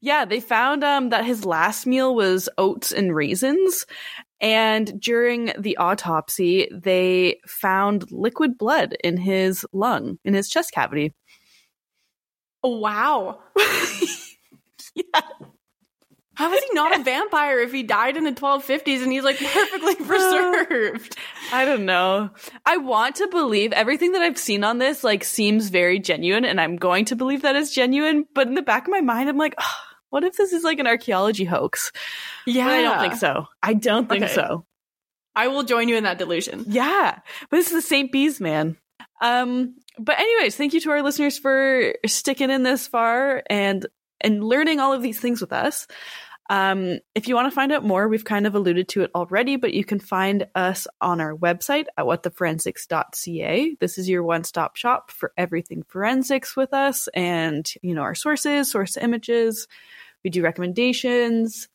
Yeah, they found um that his last meal was oats and raisins. And during the autopsy, they found liquid blood in his lung, in his chest cavity. Oh, wow. Yeah. How is he not a vampire if he died in the 1250s and he's like perfectly preserved? I don't know. I want to believe everything that I've seen on this like seems very genuine and I'm going to believe that is genuine, but in the back of my mind I'm like, "Ugh, what if this is like an archaeology hoax? yeah, But I don't think so. I don't think Okay. so. I will join you in that delusion. Yeah, but this is the St. Bees man. Um, but anyways, thank you to our listeners for sticking in this far and and learning all of these things with us. Um, if you want to find out more, we've kind of alluded to it already, but you can find us on our website at whattheforensics.ca. This is your one-stop shop for everything forensics with us and, you know, our sources, source images. We do recommendations.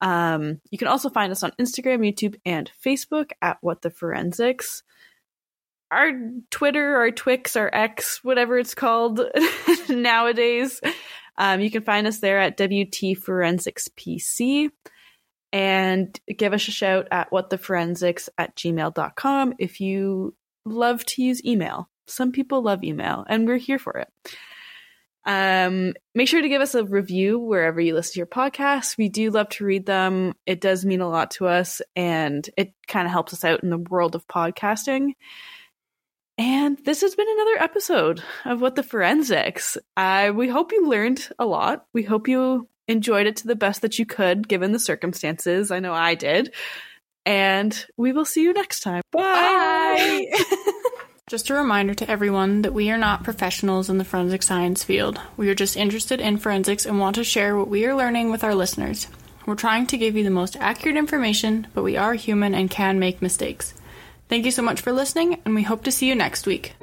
Um, you can also find us on Instagram, YouTube, and Facebook at What the Forensics. Our Twitter, our Twix, our X, whatever it's called nowadays. Um, you can find us there at WT Forensics PC and give us a shout at whattheforensics at gmail.com if you love to use email. Some people love email, and we're here for it. Um, make sure to give us a review wherever you listen to your podcasts. We do love to read them. It does mean a lot to us, and it kind of helps us out in the world of podcasting. And this has been another episode of What the Forensics. Uh, we hope you learned a lot. We hope you enjoyed it to the best that you could, given the circumstances. I know I did. And we will see you next time. Bye. Just a reminder to everyone that we are not professionals in the forensic science field. We are just interested in forensics and want to share what we are learning with our listeners. We're trying to give you the most accurate information, but we are human and can make mistakes. Thank you so much for listening, and we hope to see you next week.